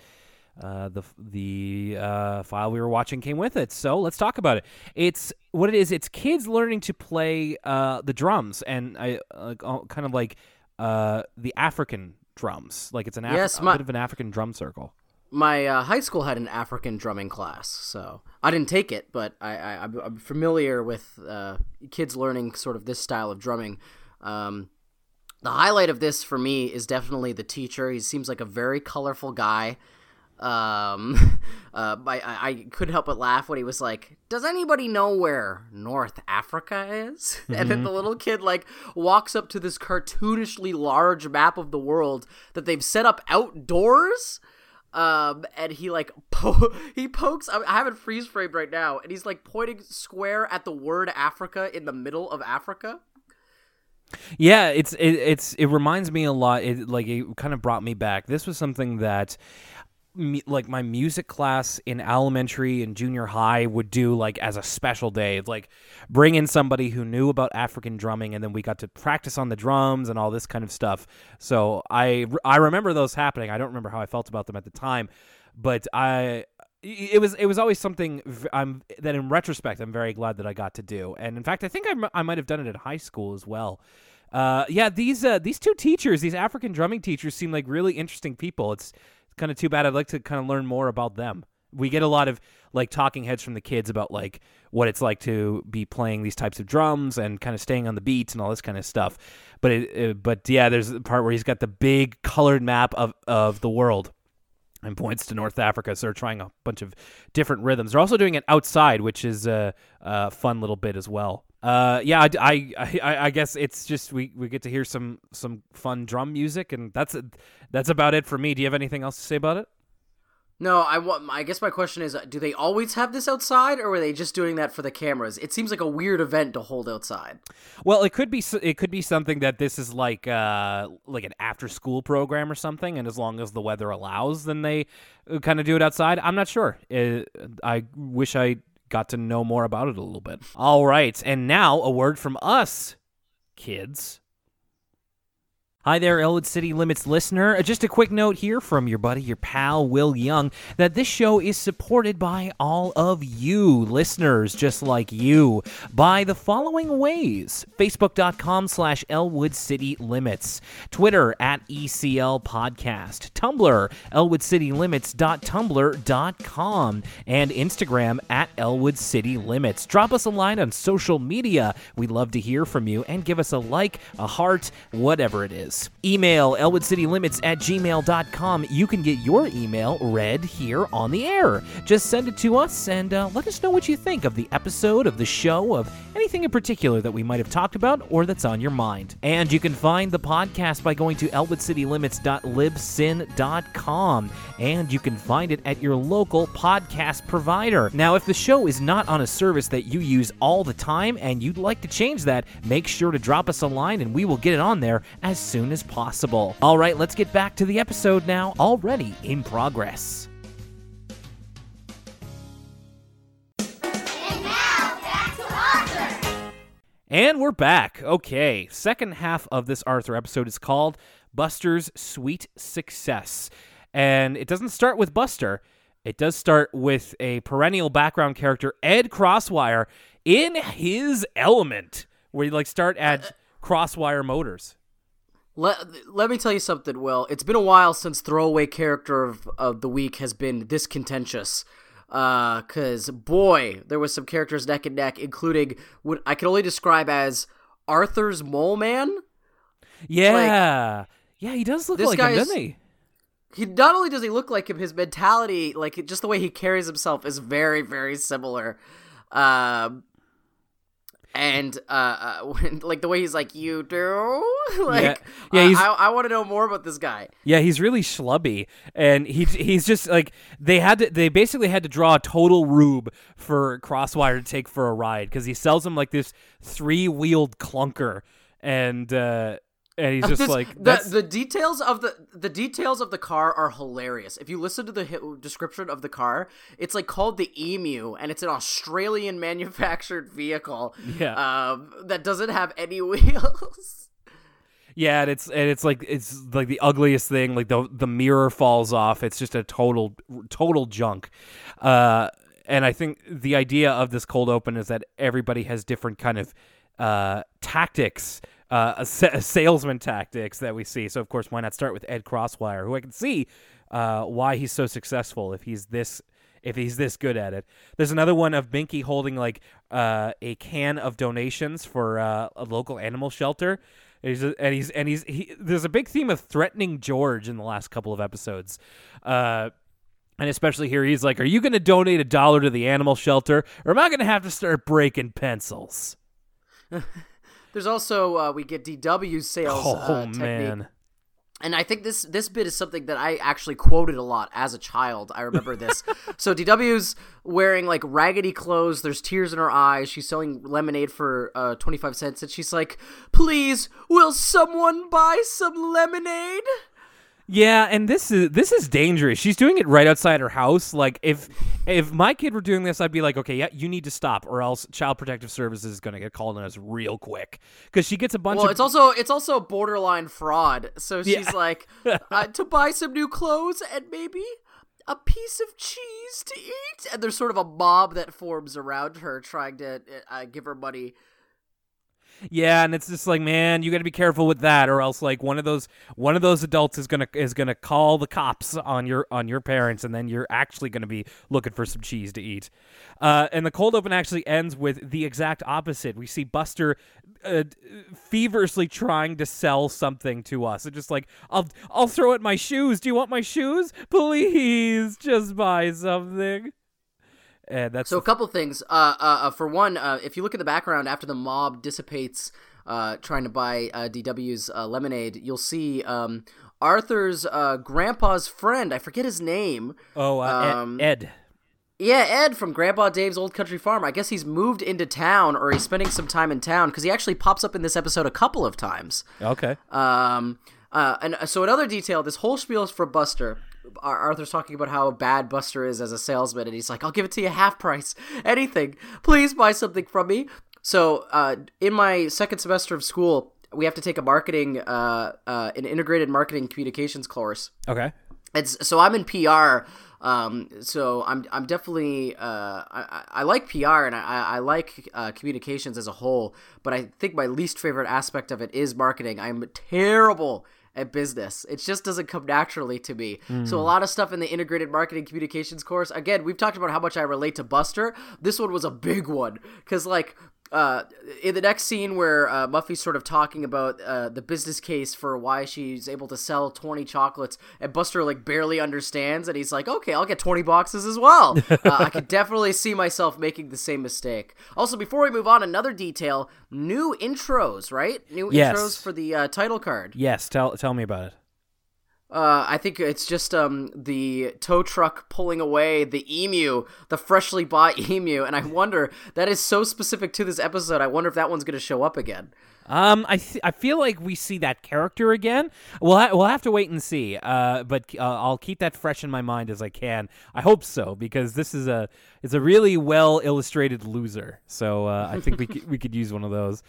uh, the the uh, file we were watching came with it. So let's talk about it. It's what it is. It's kids learning to play uh, the drums and I uh, kind of like uh, the African drums. Like it's an Yes, a my- bit of an African drum circle. My uh, high school had an African drumming class, so I didn't take it, but I, I I'm- I'm familiar with uh, kids learning sort of this style of drumming. Um, the highlight of this for me is definitely the teacher. He seems like a very colorful guy. Um, uh, I, I I couldn't help but laugh when he was like, "Does anybody know where North Africa is?" And then the little kid like walks up to this cartoonishly large map of the world that they've set up outdoors. Um, and he like po- he pokes. I have it freeze framed right now, and he's like pointing square at the word Africa in the middle of Africa. Yeah, it's it, it's it reminds me a lot. It like it kind of brought me back. This was something that like my music class in elementary and junior high would do like as a special day like bring in somebody who knew about african drumming and then we got to practice on the drums and all this kind of stuff so i i remember those happening i don't remember how i felt about them at the time but i it was it was always something I'm that in retrospect I'm very glad that I got to do, and in fact I think I, I might have done it at high school as well. Uh, yeah, these uh, these two teachers, these African drumming teachers, seem like really interesting people. It's kind of too bad. I'd like to kind of learn more about them. We get a lot of like talking heads from the kids about like what it's like to be playing these types of drums and kind of staying on the beats and all this kind of stuff. But it, uh, but yeah, there's the part where he's got the big colored map of of the world and points to North Africa. So they're trying a bunch of different rhythms. They're also doing it outside, which is a, a fun little bit as well. Uh, yeah, I, I, I, I guess it's just we, we get to hear some some fun drum music, and that's that's about it for me. Do you have anything else to say about it? No, I want. I guess my question is: Do they always have this outside, or were they just doing that for the cameras? It seems like a weird event to hold outside. Well, it could be it could be something that this is like uh like an after school program or something, and as long as the weather allows, then they kind of do it outside. I'm not sure. Uh I wish I got to know more about it a little bit. All right, and now a word from us, kids. Hi there, Elwood City Limits listener. Uh, Just a quick note here from your buddy, your pal, Will Young, that this show is supported by all of you, listeners just like you, by the following ways Facebook.com slash Elwood City Limits, Twitter at ECL Podcast, Tumblr, ElwoodCityLimits.tumblr.com, and Instagram at Elwood City Limits. Drop us a line on social media. We'd love to hear from you and give us a like, a heart, whatever it is. Email elwoodcitylimits at gmail.com. You can get your email read here on the air. Just send it to us and uh, let us know what you think of the episode, of the show, of anything in particular that we might have talked about or that's on your mind. And you can find the podcast by going to elwoodcitylimits.libsyn.com. And you can find it at your local podcast provider. Now, if the show is not on a service that you use all the time and you'd like to change that, make sure to drop us a line and we will get it on there as soon as possible. All right, let's get back to the episode now, already in progress. And we're back. Okay, second half of this Arthur episode is called Buster's Sweet Success. And it doesn't start with Buster. It does start with a perennial background character, Ed Crosswire, in his element, where you like start at uh, Crosswire Motors. Let, let me tell you something, Will. It's been a while since throwaway character of, of the week has been this contentious. Uh, cause boy, there was some characters neck and neck, including what I can only describe as Arthur's mole man. Yeah. yeah, he does look like him, doesn't he? He not only does he look like him, his mentality, like just the way he carries himself, is very, very similar. Um, and uh, uh like the way he's like, "You do," like, Yeah, I- he's- I, I want to know more about this guy. Yeah, he's really schlubby, and he he's just like they had to. They basically had to draw a total rube for Crosswire to take for a ride because he sells him like this three wheeled clunker, and uh, and he's just This- like the the details of the the details of the car are hilarious. If you listen to the hi- description of the car, it's like called the Emu, and it's an Australian manufactured vehicle. Yeah. um, that doesn't have any wheels. yeah, and it's and it's like it's like the ugliest thing. Like the the mirror falls off. It's just a total total junk. Uh, and I think the idea of this cold open is that everybody has different kind of uh, tactics, uh, sa- salesman tactics that we see. So of course, why not start with Ed Crosswire, who I can see uh, why he's so successful if he's this if he's this good at it. There's another one of Binky holding like uh, a can of donations for uh, a local animal shelter. And he's and he's and he's he, there's a big theme of threatening George in the last couple of episodes. Uh, and especially here, he's like, "Are you going to donate a dollar to the animal shelter, or am I going to have to start breaking pencils?" There's also uh, we get DW sales Oh uh, technique. man, And I think this this bit is something that I actually quoted a lot as a child. I remember this. so DW's wearing like raggedy clothes. There's tears in her eyes. She's selling lemonade for uh, 25 cents, and she's like, "Please, will someone buy some lemonade?" Yeah, and this is this is dangerous. She's doing it right outside her house. Like if if my kid were doing this, I'd be like, okay, yeah, you need to stop, or else Child Protective Services is going to get called on us real quick because she gets a bunch Well, of. it's also it's also borderline fraud. So she's Yeah. like, uh, to buy some new clothes and maybe a piece of cheese to eat. And there's sort of a mob that forms around her, trying to uh, give her money. Yeah, and it's just like, man, you got to be careful with that, or else like one of those one of those adults is gonna is gonna call the cops on your on your parents, and then you're actually gonna be looking for some cheese to eat. Uh, and the cold open actually ends with the exact opposite. We see Buster uh, feverishly trying to sell something to us, and just like, I'll I'll throw it my shoes. Do you want my shoes? Please, just buy something. And that's So a couple things. Uh, uh, uh, for one, uh, if you look at the background after the mob dissipates, uh, trying to buy uh, DW's uh, lemonade, you'll see um, Arthur's uh, grandpa's friend. I forget his name. oh uh, Ed- um, Ed. Yeah, Ed from Grandpa Dave's Old Country Farm. I guess he's moved into town or he's spending some time in town because he actually pops up in this episode a couple of times. Okay. Um, uh, and so another detail, this whole spiel is for Buster. Arthur's talking about how bad Buster is as a salesman, and he's like, "I'll give it to you half price, anything. Please buy something from me." So, uh, in my second semester of school, we have to take a marketing, uh, uh, an integrated marketing communications course. Okay. It's so I'm in PR. Um, so I'm I'm definitely uh, I, I I like PR and I, I like uh, communications as a whole, but I think my least favorite aspect of it is marketing. I'm terrible at business. It just doesn't come naturally to me. So a hmm. lot of stuff in the integrated marketing communications course. Again, we've talked about how much I relate to Buster. This one was a big one because like uh, in the next scene where uh, Muffy's sort of talking about uh, the business case for why she's able to sell 20 chocolates, and Buster like barely understands, and he's like, "Okay, I'll get 20 boxes as well." uh, I could definitely see myself making the same mistake. Also, before we move on, another detail: new intros, right? New Yes. intros for the uh, title card. Yes. Tell tell me about it. Uh, I think it's just um the tow truck pulling away the emu, the freshly bought emu, and I wonder that is so specific to this episode. I wonder if that one's going to show up again. Um, I th- I feel like we see that character again. We'll ha- we'll have to wait and see. Uh, but uh, I'll keep that fresh in my mind as I can. I hope so because this is a it's a really well illustrated loser. So uh, I think we c- we could use one of those.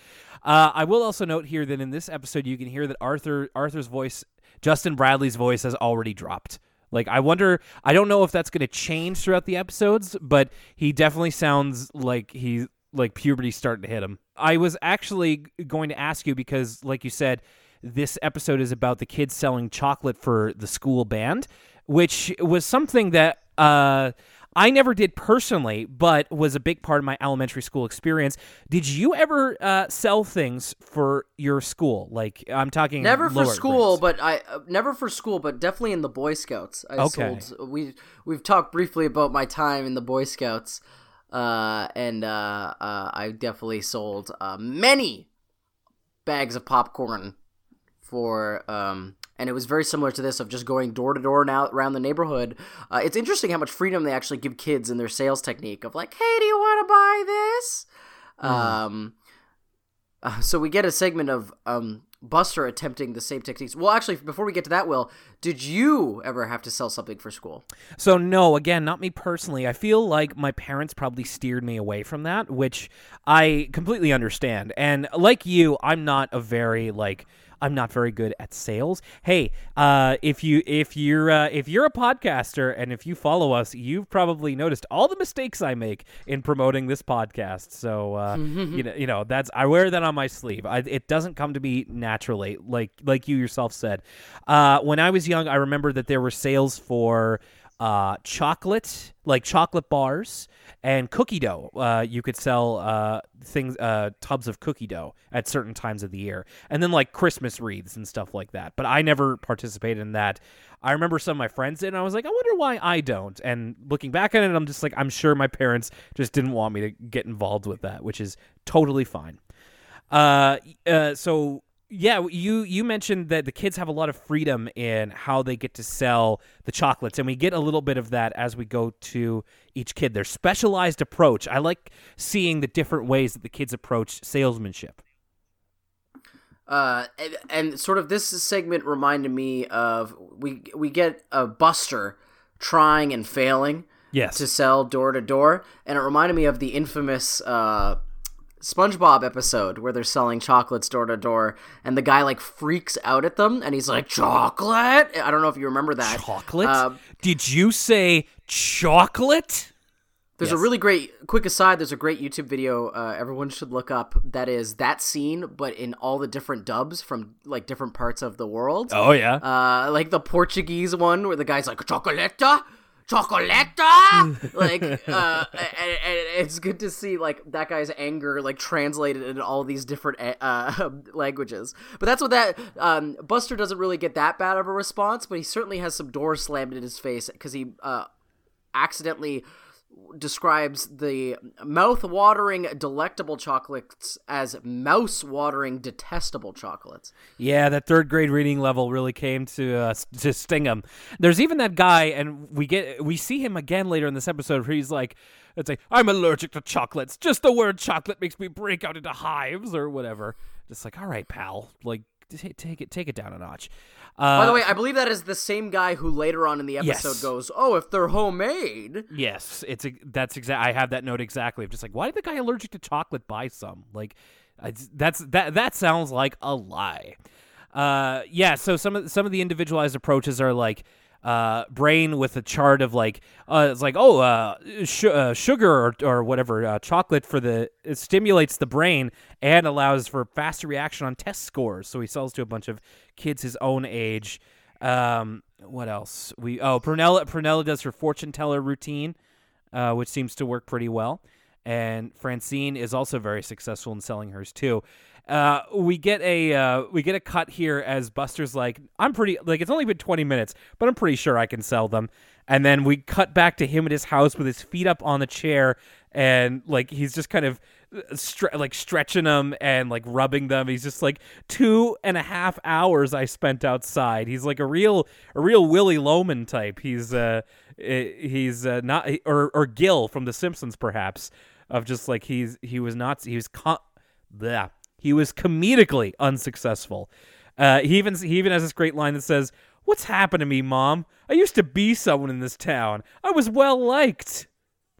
Uh, I will also note here that in this episode you can hear that Arthur Arthur's voice, Justin Bradley's voice, has already dropped. Like I wonder, I don't know if that's going to change throughout the episodes, but he definitely sounds like he like puberty's starting to hit him. I was actually going to ask you because, like you said, this episode is about the kids selling chocolate for the school band, which was something that uh, I never did personally, but was a big part of my elementary school experience. Did you ever uh, sell things for your school? Like I'm talking Never for school, grades. but I uh, never for school, but definitely in the Boy Scouts. I Okay. sold. We we've talked briefly about my time in the Boy Scouts, uh, and uh, uh, I definitely sold uh, many bags of popcorn for. Um, and it was very similar to this of just going door to door now around the neighborhood. Uh, it's interesting how much freedom they actually give kids in their sales technique of like, "Hey, do you want to buy this?" Um, uh, so we get a segment of um, Buster attempting the same techniques. Well, actually, before we get to that, Will, did you ever have to sell something for school? So no, again, not me personally. I feel like my parents probably steered me away from that, which I completely understand. And like you, I'm not a very like I'm not very good at sales. Hey, uh, if you if you're uh, if you're a podcaster and if you follow us, you've probably noticed all the mistakes I make in promoting this podcast. So uh, you know, you know that's I wear that on my sleeve. I, it doesn't come to me naturally, like like you yourself said. Uh, when I was young, I remember that there were sales for uh, chocolate, like chocolate bars and cookie dough. Uh, you could sell uh, things, uh, tubs of cookie dough at certain times of the year, and then like Christmas wreaths and stuff like that. But I never participated in that. I remember some of my friends did, and I was like, I wonder why I don't. And looking back at it, I'm just like, I'm sure my parents just didn't want me to get involved with that, which is totally fine. Uh, uh, so yeah, you you mentioned that the kids have a lot of freedom in how they get to sell the chocolates, and we get a little bit of that as we go to each kid. Their specialized approach. I like seeing the different ways that the kids approach salesmanship. Uh, and, and sort of this segment reminded me of we we get a Buster trying and failing Yes. to sell door to door, and it reminded me of the infamous uh, SpongeBob episode where they're selling chocolates door to door, and the guy like freaks out at them, and he's like, "Chocolate!" I don't know if you remember that. chocolate? Uh, Did you say chocolate? There's a really great quick aside. There's a great YouTube video uh, everyone should look up. That is that scene, but in all the different dubs from like different parts of the world. Oh yeah. Uh, like the Portuguese one where the guy's like chocolata, chocolata. like, uh, and, and it's good to see like that guy's anger like translated in all these different uh, languages. But that's what that um, Buster doesn't really get that bad of a response, but he certainly has some doors slammed in his face because he uh, accidentally describes the mouth-watering delectable chocolates as mouse-watering detestable chocolates. Yeah, that third grade reading level really came to uh, to sting him. There's even that guy, and we get we see him again later in this episode where he's like, "It's like I'm allergic to chocolates. Just the word chocolate makes me break out into hives or whatever." Just like, all right, pal, like t- take it take it down a notch. Uh, By the way, I believe that is the same guy who later on in the episode Yes. goes, "Oh, if they're homemade." Yes, it's a, that's exact. I have that note exactly. I'm just like, why did the guy allergic to chocolate buy some? Like, that's that. That sounds like a lie. Uh, yeah. So some of some of the individualized approaches are like. Uh, brain with a chart of like, uh, it's like, oh, uh, sh- uh sugar or, or whatever, uh, chocolate for the it stimulates the brain and allows for faster reaction on test scores. So he sells to a bunch of kids his own age. Um, what else? We oh, Prunella Prunella does her fortune teller routine uh, which seems to work pretty well. And Francine is also very successful in selling hers too. Uh, we get a uh, we get a cut here as Buster's like, I'm pretty like it's only been 20 minutes, but I'm pretty sure I can sell them. And then we cut back to him at his house with his feet up on the chair, and like he's just kind of uh, stre- like stretching them and like rubbing them. He's just like two and a half hours I spent outside. He's like a real a real Willy Loman type. He's uh he's uh, not or or Gil from The Simpsons perhaps of just like he's he was not he was con- bleh. He was comedically unsuccessful. Uh, he even he even has this great line that says, "What's happened to me, mom? I used to be someone in this town. I was well liked."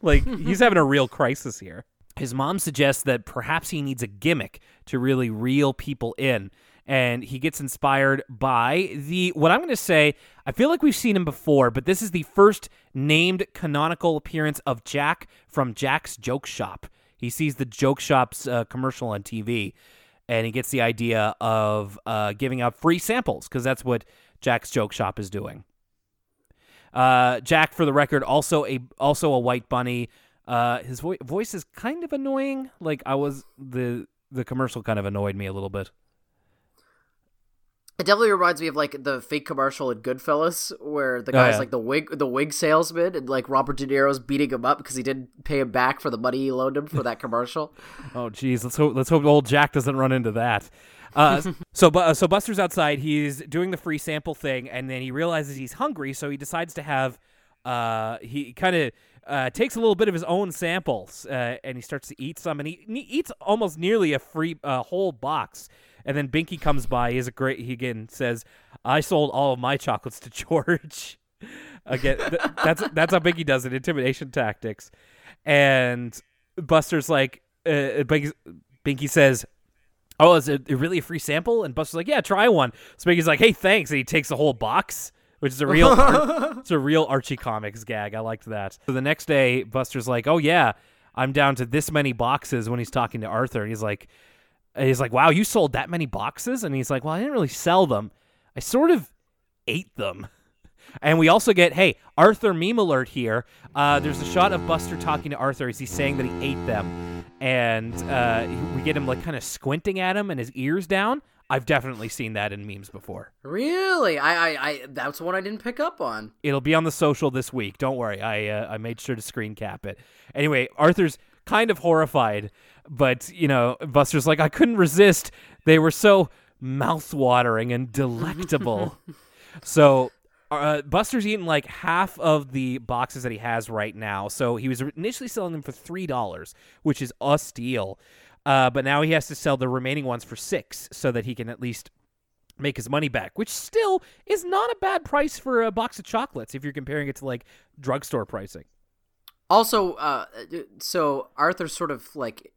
Like he's having a real crisis here. His mom suggests that perhaps he needs a gimmick to really reel people in. And he gets inspired by the what I'm going to say. I feel like we've seen him before, but this is the first named canonical appearance of Jack from Jack's Joke Shop. He sees the Joke Shop's uh, commercial on TV, and he gets the idea of uh, giving out free samples because that's what Jack's Joke Shop is doing. Uh, Jack, for the record, also a also a white bunny. Uh, his vo- voice is kind of annoying. Like I was the the commercial kind of annoyed me a little bit. It definitely reminds me of like the fake commercial in Goodfellas, where the Oh, guy's yeah. like the wig, the wig salesman, and like Robert De Niro's beating him up because he didn't pay him back for the money he loaned him for that commercial. Oh, geez, let's hope let's hope old Jack doesn't run into that. Uh, so, Bu- so Buster's outside. He's doing the free sample thing, and then he realizes he's hungry, so he decides to have. Uh, he kind of uh, takes a little bit of his own samples, uh, and he starts to eat some, and he, he eats almost nearly a free uh, whole box. And then Binky comes by. He has a great. He again says, "I sold all of my chocolates to George." again, th- that's that's how Binky does it. Intimidation tactics. And Buster's like, uh, Binky, Binky says, "Oh, is it really a free sample?" And Buster's like, "Yeah, try one." So Binky's like, "Hey, thanks," and he takes the whole box which is a real Ar- it's a real Archie comics gag. I liked that. So the next day, Buster's like, "Oh yeah, I'm down to this many boxes." When he's talking to Arthur, and he's like, "He's like, wow, you sold that many boxes?" And he's like, "Well, I didn't really sell them. I sort of ate them." And we also get, hey, Arthur meme alert here. Uh, there's a shot of Buster talking to Arthur as he's saying that he ate them, and uh, we get him like kind of squinting at him and his ears down. I've definitely seen that in memes before. Really? I, I, I that's one I didn't pick up on. It'll be on the social this week. Don't worry. I, uh, I made sure to screen cap it. Anyway, Arthur's kind of horrified, but you know, Buster's like, I couldn't resist. They were so mouthwatering and delectable. so. Uh, Buster's eaten like half of the boxes that he has right now. So he was initially selling them for three dollars, which is a steal. Uh, but now he has to sell the remaining ones for six so that he can at least make his money back, which still is not a bad price for a box of chocolates if you're comparing it to like drugstore pricing. Also, uh, so Arthur's sort of like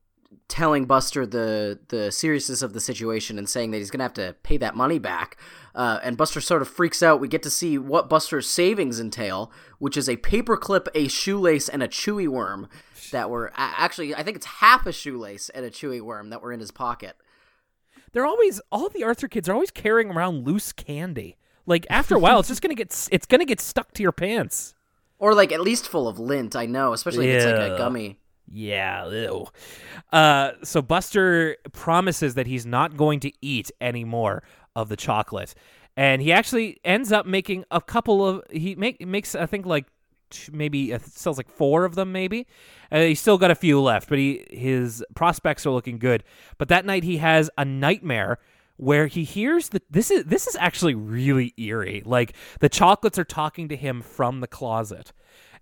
telling Buster the the seriousness of the situation and saying that he's gonna have to pay that money back. Uh, and Buster sort of freaks out. We get to see what Buster's savings entail, which is a paperclip, a shoelace, and a chewy worm that were actually I think it's half a shoelace and a chewy worm that were in his pocket. They're always all the Arthur kids are always carrying around loose candy. Like after a while, it's just gonna get it's gonna get stuck to your pants. Or like at least full of lint. I know, especially if it's like a gummy. Yeah. Ew. Uh, so Buster promises that he's not going to eat any more of the chocolate, and he actually ends up making a couple of. He make makes I think like maybe uh, sells like four of them maybe. Uh, he's still got a few left, but he his prospects are looking good. But that night he has a nightmare where he hears that this is this is actually really eerie. Like the chocolates are talking to him from the closet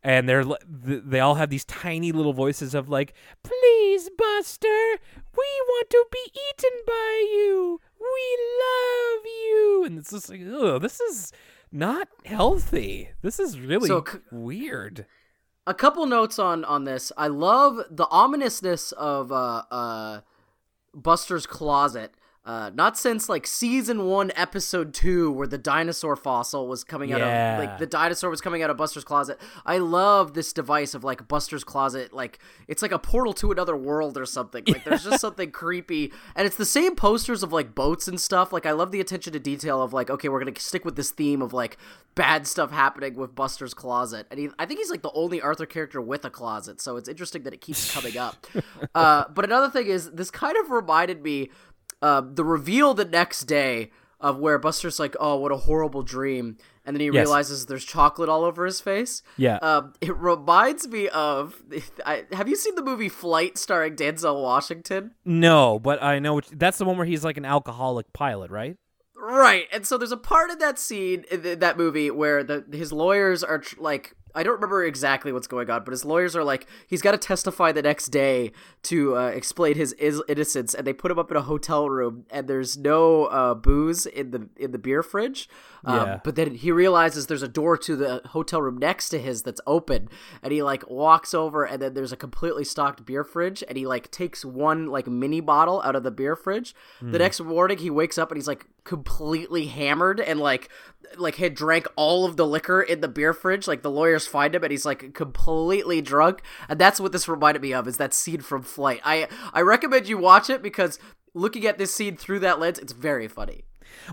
and they're they all have these tiny little voices of like, "Please, Buster, we want to be eaten by you. We love you." And it's just like, "Oh, this is not healthy. This is really so, weird." A couple notes on on this. I love the ominousness of uh uh Buster's closet uh, not since like season one, episode two, where the dinosaur fossil was coming yeah. out of like the dinosaur was coming out of Buster's closet. I love this device of like Buster's closet, like it's like a portal to another world or something. Like there's just something creepy, and it's the same posters of like boats and stuff. Like I love the attention to detail of like okay, we're gonna stick with this theme of like bad stuff happening with Buster's closet, and he, I think he's like the only Arthur character with a closet, so it's interesting that it keeps coming up. uh, but another thing is this kind of reminded me uh, the reveal the next day of where Buster's like, "Oh, what a horrible dream," and then he yes. realizes there's chocolate all over his face. Yeah, um, it reminds me of. I, have you seen the movie Flight starring Denzel Washington? No, but I know which, that's the one where he's like an alcoholic pilot, right? Right, and so there's a part in that scene in that movie where the his lawyers are tr- like I don't remember exactly what's going on, but his lawyers are like, he's got to testify the next day to uh, explain his is- innocence, and they put him up in a hotel room, and there's no uh, booze in the in the beer fridge. Um, yeah. But then he realizes there's a door to the hotel room next to his that's open, and he like walks over, and then there's a completely stocked beer fridge, and he like takes one like mini bottle out of the beer fridge. Mm. The hmm. next morning, he wakes up and he's like completely hammered and like like had drank all of the liquor in the beer fridge. Like the lawyers find him and he's like completely drunk, and that's what this reminded me of is that scene from Flight. I I recommend you watch it because looking at this scene through that lens, it's very funny.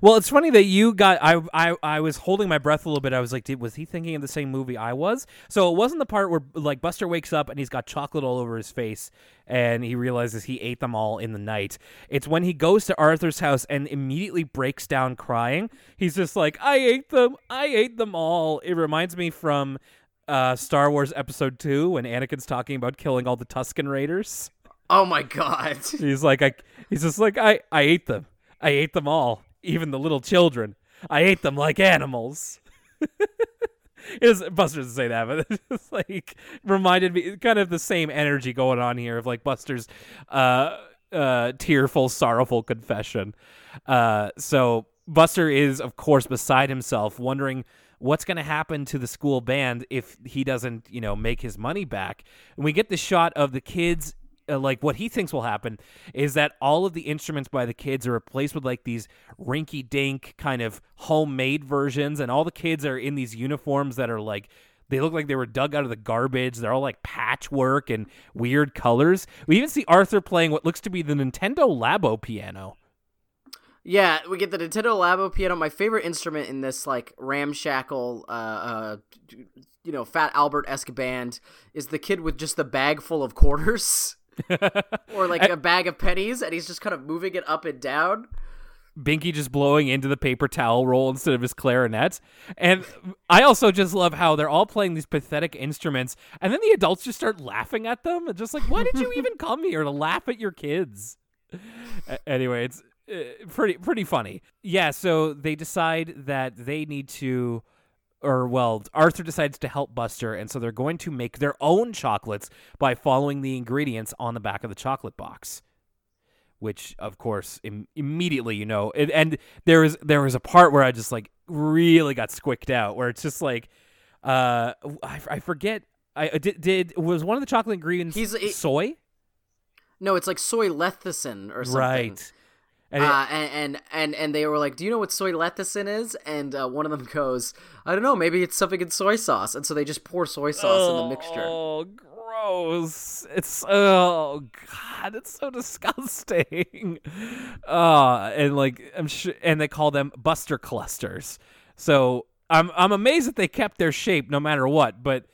Well, it's funny that you got. I I I was holding my breath a little bit. I was like, did, was he thinking of the same movie I was? So it wasn't the part where like Buster wakes up and he's got chocolate all over his face, and he realizes he ate them all in the night. It's when he goes to Arthur's house and immediately breaks down crying. He's just like, I ate them. I ate them all. It reminds me from uh, Star Wars Episode Two when Anakin's talking about killing all the Tusken Raiders. Oh my god. He's like, I. He's just like, I. I ate them. I ate them all even the little children. I ate them like animals. it was Buster doesn't say that, but it's like reminded me kind of the same energy going on here of like Buster's uh uh, tearful, sorrowful confession. Uh, so Buster is, of course, beside himself, wondering what's going to happen to the school band if he doesn't, you know, make his money back. And we get the shot of the kids. Uh, like what he thinks will happen is that all of the instruments by the kids are replaced with like these rinky dink kind of homemade versions and all the kids are in these uniforms that are like they look like they were dug out of the garbage. They're all like patchwork and weird colors. We even see Arthur playing what looks to be the Nintendo Labo piano. Yeah, we get the Nintendo Labo piano. My favorite instrument in this like ramshackle, uh, uh you know, Fat Albert esque band is the kid with just the bag full of quarters, or like a bag of pennies, and he's just kind of moving it up and down. Binky just blowing into the paper towel roll instead of his clarinet. And I also just love how they're all playing these pathetic instruments, and then the adults just start laughing at them, and just like, why did you even come here to laugh at your kids? anyway, it's uh, pretty pretty funny. Yeah, so they decide that they need to or well, Arthur decides to help Buster, and so they're going to make their own chocolates by following the ingredients on the back of the chocolate box which of course Im- immediately you know it, and there was there was a part where i just like really got squicked out where it's just like uh i, I forget i did, did was one of the chocolate ingredients He's- it- soy No, it's like soy lecithin or something. right and it- uh, and, and and and they were like, "Do you know what soy lecithin is?" And uh, one of them goes, "I don't know. Maybe it's something in soy sauce." And so they just pour soy sauce in the mixture. Oh, gross! It's oh god, it's so disgusting. Uh and like I'm sure, and they call them Buster clusters. So I'm I'm amazed that they kept their shape no matter what. But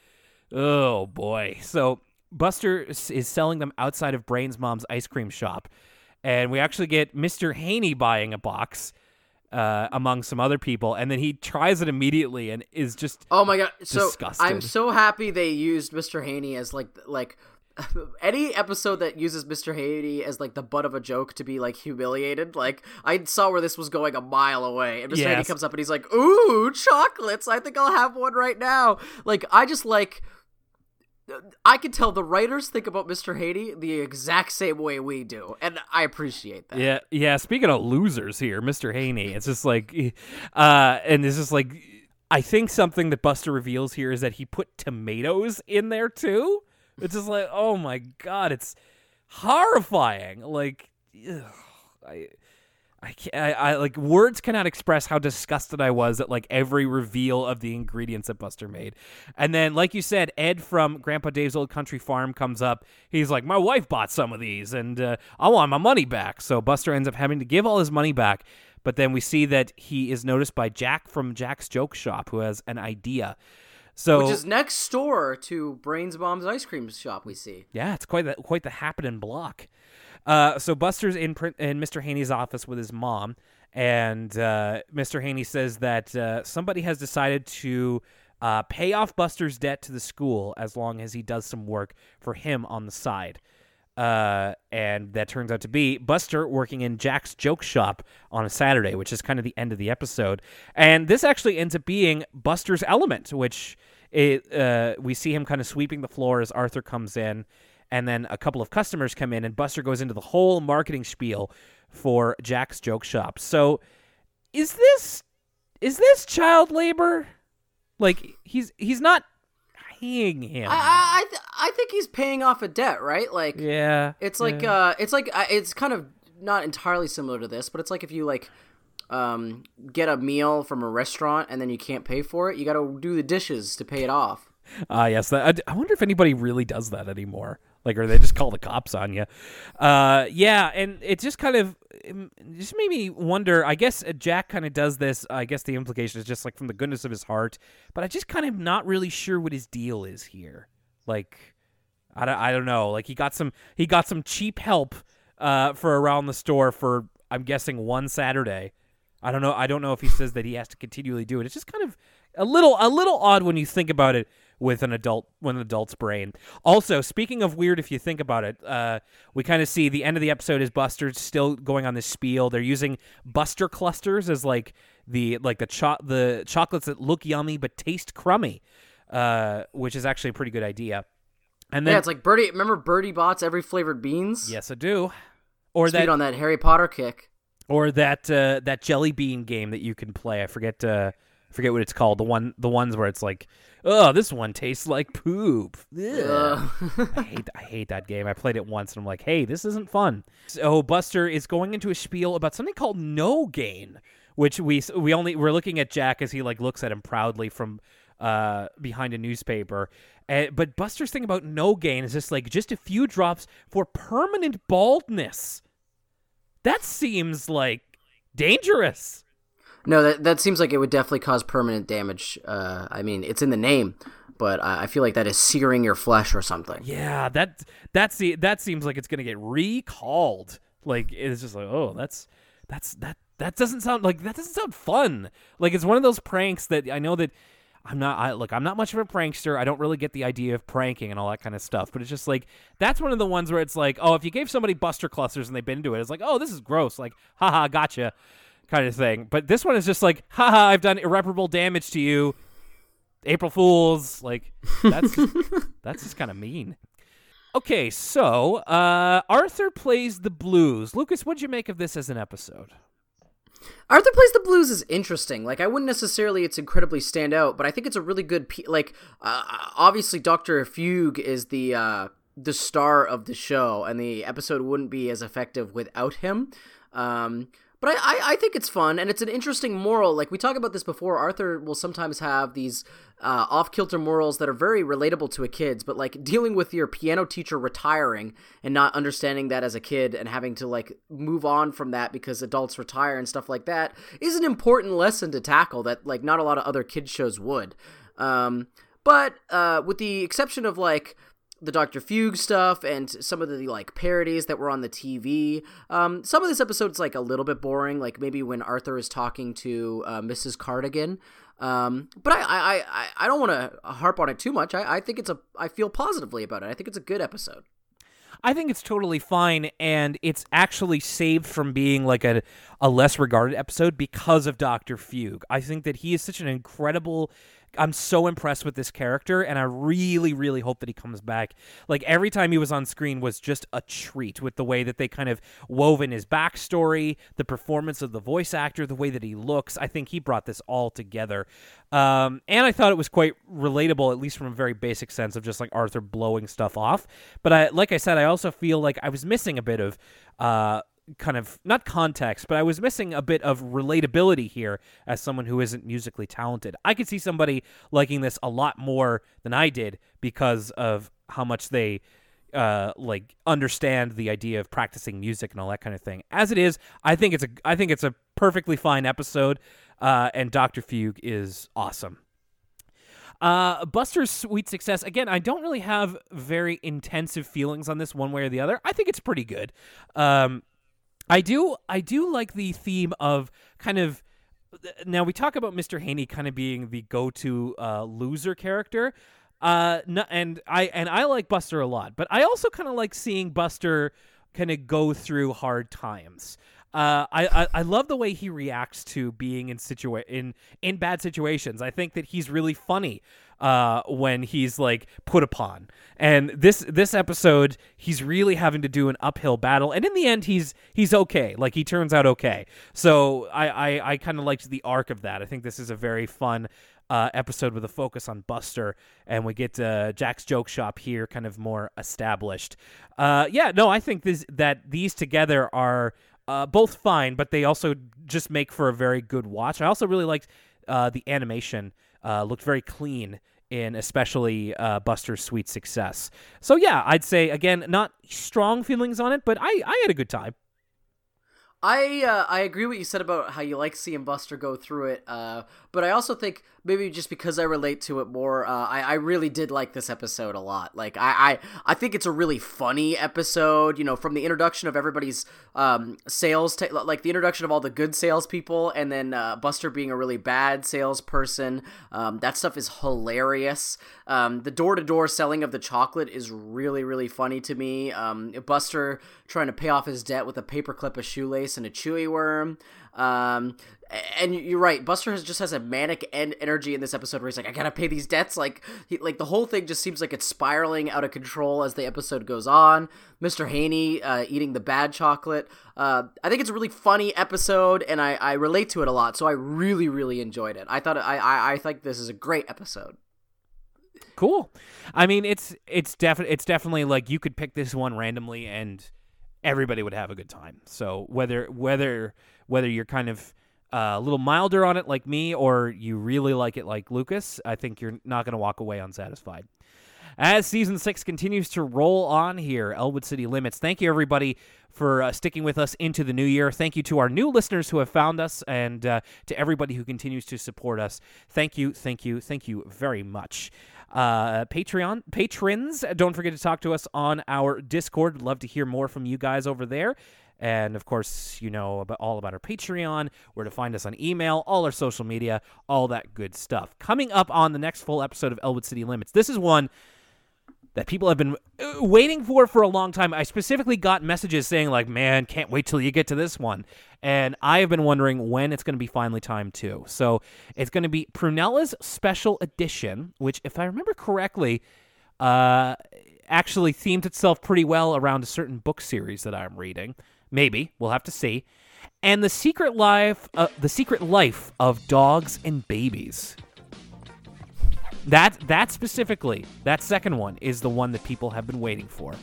oh boy, so Buster is selling them outside of Brain's mom's ice cream shop, and we actually get Mr. Haney buying a box. Uh, among some other people, and then he tries it immediately and is just Oh my god! So Disgusted. I'm so happy they used Mr. Haney as like like any episode that uses Mr. Haney as like the butt of a joke to be like humiliated. Like I saw where this was going a mile away, and Mr. Haney comes up and he's like, "Ooh, chocolates! I think I'll have one right now." Like I just like. I can tell the writers think about Mr. Haney the exact same way we do, and I appreciate that. Yeah, yeah. Speaking of losers here, Mr. Haney, it's just like, uh, and it's just like, I think something that Buster reveals here is that he put tomatoes in there too. It's just like, oh my god, it's horrifying. Like, ugh, I. I, I, I like words cannot express how disgusted I was at like every reveal of the ingredients that Buster made. And then, like you said, Ed from Grandpa Dave's Old Country Farm comes up. He's like, "My wife bought some of these, and uh, I want my money back." So Buster ends up having to give all his money back. But then we see that he is noticed by Jack from Jack's Joke Shop, who has an idea. So Which is next door to Brains Bomb's ice cream shop. We see. yeah, it's quite the quite the happening block. Uh, so Buster's in print, in Mr. Haney's office with his mom, and uh, Mr. Haney says that uh, somebody has decided to uh, pay off Buster's debt to the school as long as he does some work for him on the side. Uh, and that turns out to be Buster working in Jack's joke shop on a Saturday, which is kind of the end of the episode. And this actually ends up being Buster's element, which it, uh, we see him kind of sweeping the floor as Arthur comes in, and then a couple of customers come in, and Buster goes into the whole marketing spiel for Jack's joke shop. So, is this is this child labor? Like he's he's not paying him. I I th- I think he's paying off a debt, right? Like yeah, it's like yeah. uh it's like uh, it's kind of not entirely similar to this, but it's like if you like um get a meal from a restaurant and then you can't pay for it, you got to do the dishes to pay it off. Ah, yes. That, I, I wonder if anybody really does that anymore. Like, or they just call the cops on you. Uh, yeah, and it just kind of it just made me wonder. I guess uh, Jack kind of does this. I guess the implication is just like from the goodness of his heart, but I just kind of not really sure what his deal is here. Like, I don't, I don't know. Like he got some he got some cheap help uh, for around the store for I'm guessing one Saturday. I don't know. I don't know if he says that he has to continually do it. It's just kind of a little a little odd when you think about it with an adult with an adult's brain. Also, speaking of weird, if you think about it, uh, we kind of see the end of the episode is Buster still going on this spiel. They're using Buster clusters as like the like the cho- the chocolates that look yummy but taste crummy, uh, which is actually a pretty good idea. And then yeah, it's like Bertie. Remember Bertie Bott's every flavored beans? Yes, I do. or Speed that on that Harry Potter kick. or that uh, that jelly bean game that you can play. I forget uh, forget what it's called. The one the ones where it's like, oh, this one tastes like poop. Ugh. I hate I hate that game. I played it once and I'm like, hey, this isn't fun. So Buster is going into a spiel about something called no gain, which we we only we're looking at Jack as he like looks at him proudly from uh behind a newspaper. Uh, but Buster's thing about no gain is just like just a few drops for permanent baldness. That seems like dangerous. No, that that seems like it would definitely cause permanent damage. Uh, I mean, it's in the name, but I, I feel like that is searing your flesh or something. Yeah, that that's the that seems like it's gonna get recalled. Like it's just like, oh, that's that's that that doesn't sound like that doesn't sound fun. Like it's one of those pranks that I know that I'm not. I look, I'm not much of a prankster. I don't really get the idea of pranking and all that kind of stuff. But it's just like that's one of the ones where it's like, oh, if you gave somebody Buster clusters and they've been into it, it's like, oh, this is gross. Like, haha, gotcha, kind of thing. But this one is just like, haha, I've done irreparable damage to you. April Fools, like that's that's just kind of mean. Okay, so uh, Arthur plays the blues. Lucas, what'd you make of this as an episode? Arthur plays the blues is interesting. Like I wouldn't necessarily it's incredibly stand out, but I think it's a really good pe- like uh, obviously Dr. Fugue is the uh the star of the show and the episode wouldn't be as effective without him. Um but I, I, I think it's fun and it's an interesting moral. Like we talked about this before, Arthur will sometimes have these uh, off kilter morals that are very relatable to a kid's, but like dealing with your piano teacher retiring and not understanding that as a kid and having to like move on from that because adults retire and stuff like that is an important lesson to tackle that like not a lot of other kids shows would. Um, but uh, with the exception of like the Doctor Fugue stuff and some of the like parodies that were on the TV. Um, some of this episode's like a little bit boring, like maybe when Arthur is talking to uh, Mrs. Cardigan. Um, but I, I, I, I don't want to harp on it too much. I, I think it's a, I feel positively about it. I think it's a good episode. I think it's totally fine, and it's actually saved from being like a, a less regarded episode because of Doctor Fugue. I think that he is such an incredible I'm so impressed with this character, and I really, really hope that he comes back. Like every time he was on screen was just a treat with the way that they kind of wove in his backstory, the performance of the voice actor, the way that he looks. I think he brought this all together, um, and I thought it was quite relatable, at least from a very basic sense of just like Arthur blowing stuff off. But I, like I said, I also feel like I was missing a bit of. Uh, kind of not context, but I was missing a bit of relatability here as someone who isn't musically talented. I could see somebody liking this a lot more than I did because of how much they uh, like understand the idea of practicing music and all that kind of thing. As it is, I think it's a I think it's a perfectly fine episode, uh, and Doctor Fugue is awesome. Uh, Buster's sweet success. Again, I don't really have very intensive feelings on this one way or the other. I think it's pretty good. Um, I do I do like the theme of kind of now we talk about Mr. Haney kind of being the go-to uh, loser character. Uh, no, and I and I like Buster a lot, but I also kind of like seeing Buster kind of go through hard times. Uh, I, I, I love the way he reacts to being in situa- in in bad situations. I think that he's really funny uh, when he's like put upon. And this this episode, he's really having to do an uphill battle, and in the end, he's he's okay. Like he turns out okay. So I I, I kind of liked the arc of that. I think this is a very fun. Uh, episode with a focus on Buster, and we get uh, Jack's joke shop here, kind of more established. Uh, yeah, no, I think this that these together are uh, both fine, but they also just make for a very good watch. I also really liked uh, the animation; uh, looked very clean in especially uh, Buster's sweet success. So yeah, I'd say again, not strong feelings on it, but I I had a good time. I uh, I agree what you said about how you like seeing Buster go through it, uh, but I also think maybe just because I relate to it more, uh, I I really did like this episode a lot. Like I, I I think it's a really funny episode. You know, from the introduction of everybody's um, sales, like the introduction of all the good salespeople, and then uh, Buster being a really bad salesperson. Um, that stuff is hilarious. Um, the door to door selling of the chocolate is really really funny to me. Um, Buster trying to pay off his debt with a paperclip, a shoelace, and a chewy worm. Um, and you're right. Buster has just has a manic en- energy in this episode where he's like, "I gotta pay these debts." Like, he, like the whole thing just seems like it's spiraling out of control as the episode goes on. Mr. Haney uh, eating the bad chocolate. Uh, I think it's a really funny episode, and I, I relate to it a lot. So I really, really enjoyed it. I thought I, I, I think this is a great episode. Cool. I mean, it's it's definitely it's definitely like you could pick this one randomly and everybody would have a good time. So whether whether whether you're kind of uh, a little milder on it like me or you really like it like Lucas, I think you're not going to walk away unsatisfied. As season six continues to roll on here, Elwood City Limits. Thank you, everybody, for uh, sticking with us into the new year. Thank you to our new listeners who have found us and uh, to everybody who continues to support us. Thank you, thank you, thank you very much. Uh, Patreon patrons, don't forget to talk to us on our Discord. Love to hear more from you guys over there. And of course, you know about all about our Patreon, where to find us on email, all our social media, all that good stuff. Coming up on the next full episode of Elwood City Limits. This is one that people have been uh, waiting for for a long time. I specifically got messages saying like, "Man, can't wait till you get to this one." And I have been wondering when it's going to be finally time too. So, it's going to be Prunella's special edition, which if I remember correctly, uh actually themed itself pretty well around a certain book series that I'm reading. Maybe, we'll have to see. And the secret life uh, the secret life of dogs and babies. That that specifically, that second one is the one that people have been waiting for.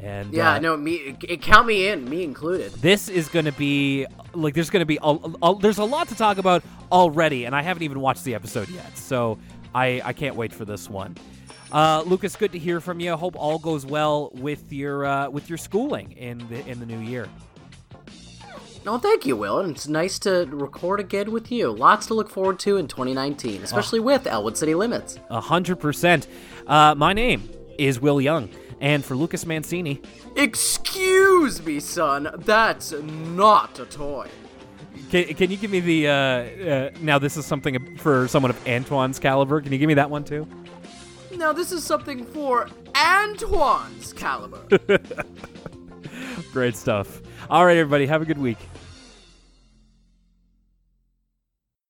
And Yeah, uh, no, me it, count me in, me included. this is going to be like there's going to be a, a, there's a lot to talk about already, and I haven't even watched the episode yet, so I I can't wait for this one. Uh, Lucas, good to hear from you. Hope all goes well with your uh, with your schooling in the in the new year. No, thank you, Will. And it's nice to record again with you. Lots to look forward to in 2019, especially with Elwood City Limits. A hundred percent. Uh, my name is Will Young, and for Lucas Mancini, Excuse me, son. That's not a toy. can, can you give me the uh, uh, now? This is something for someone of Antoine's caliber. Can you give me that one too? Now, this is something for Antoine's caliber. Great stuff. All right, everybody, have a good week.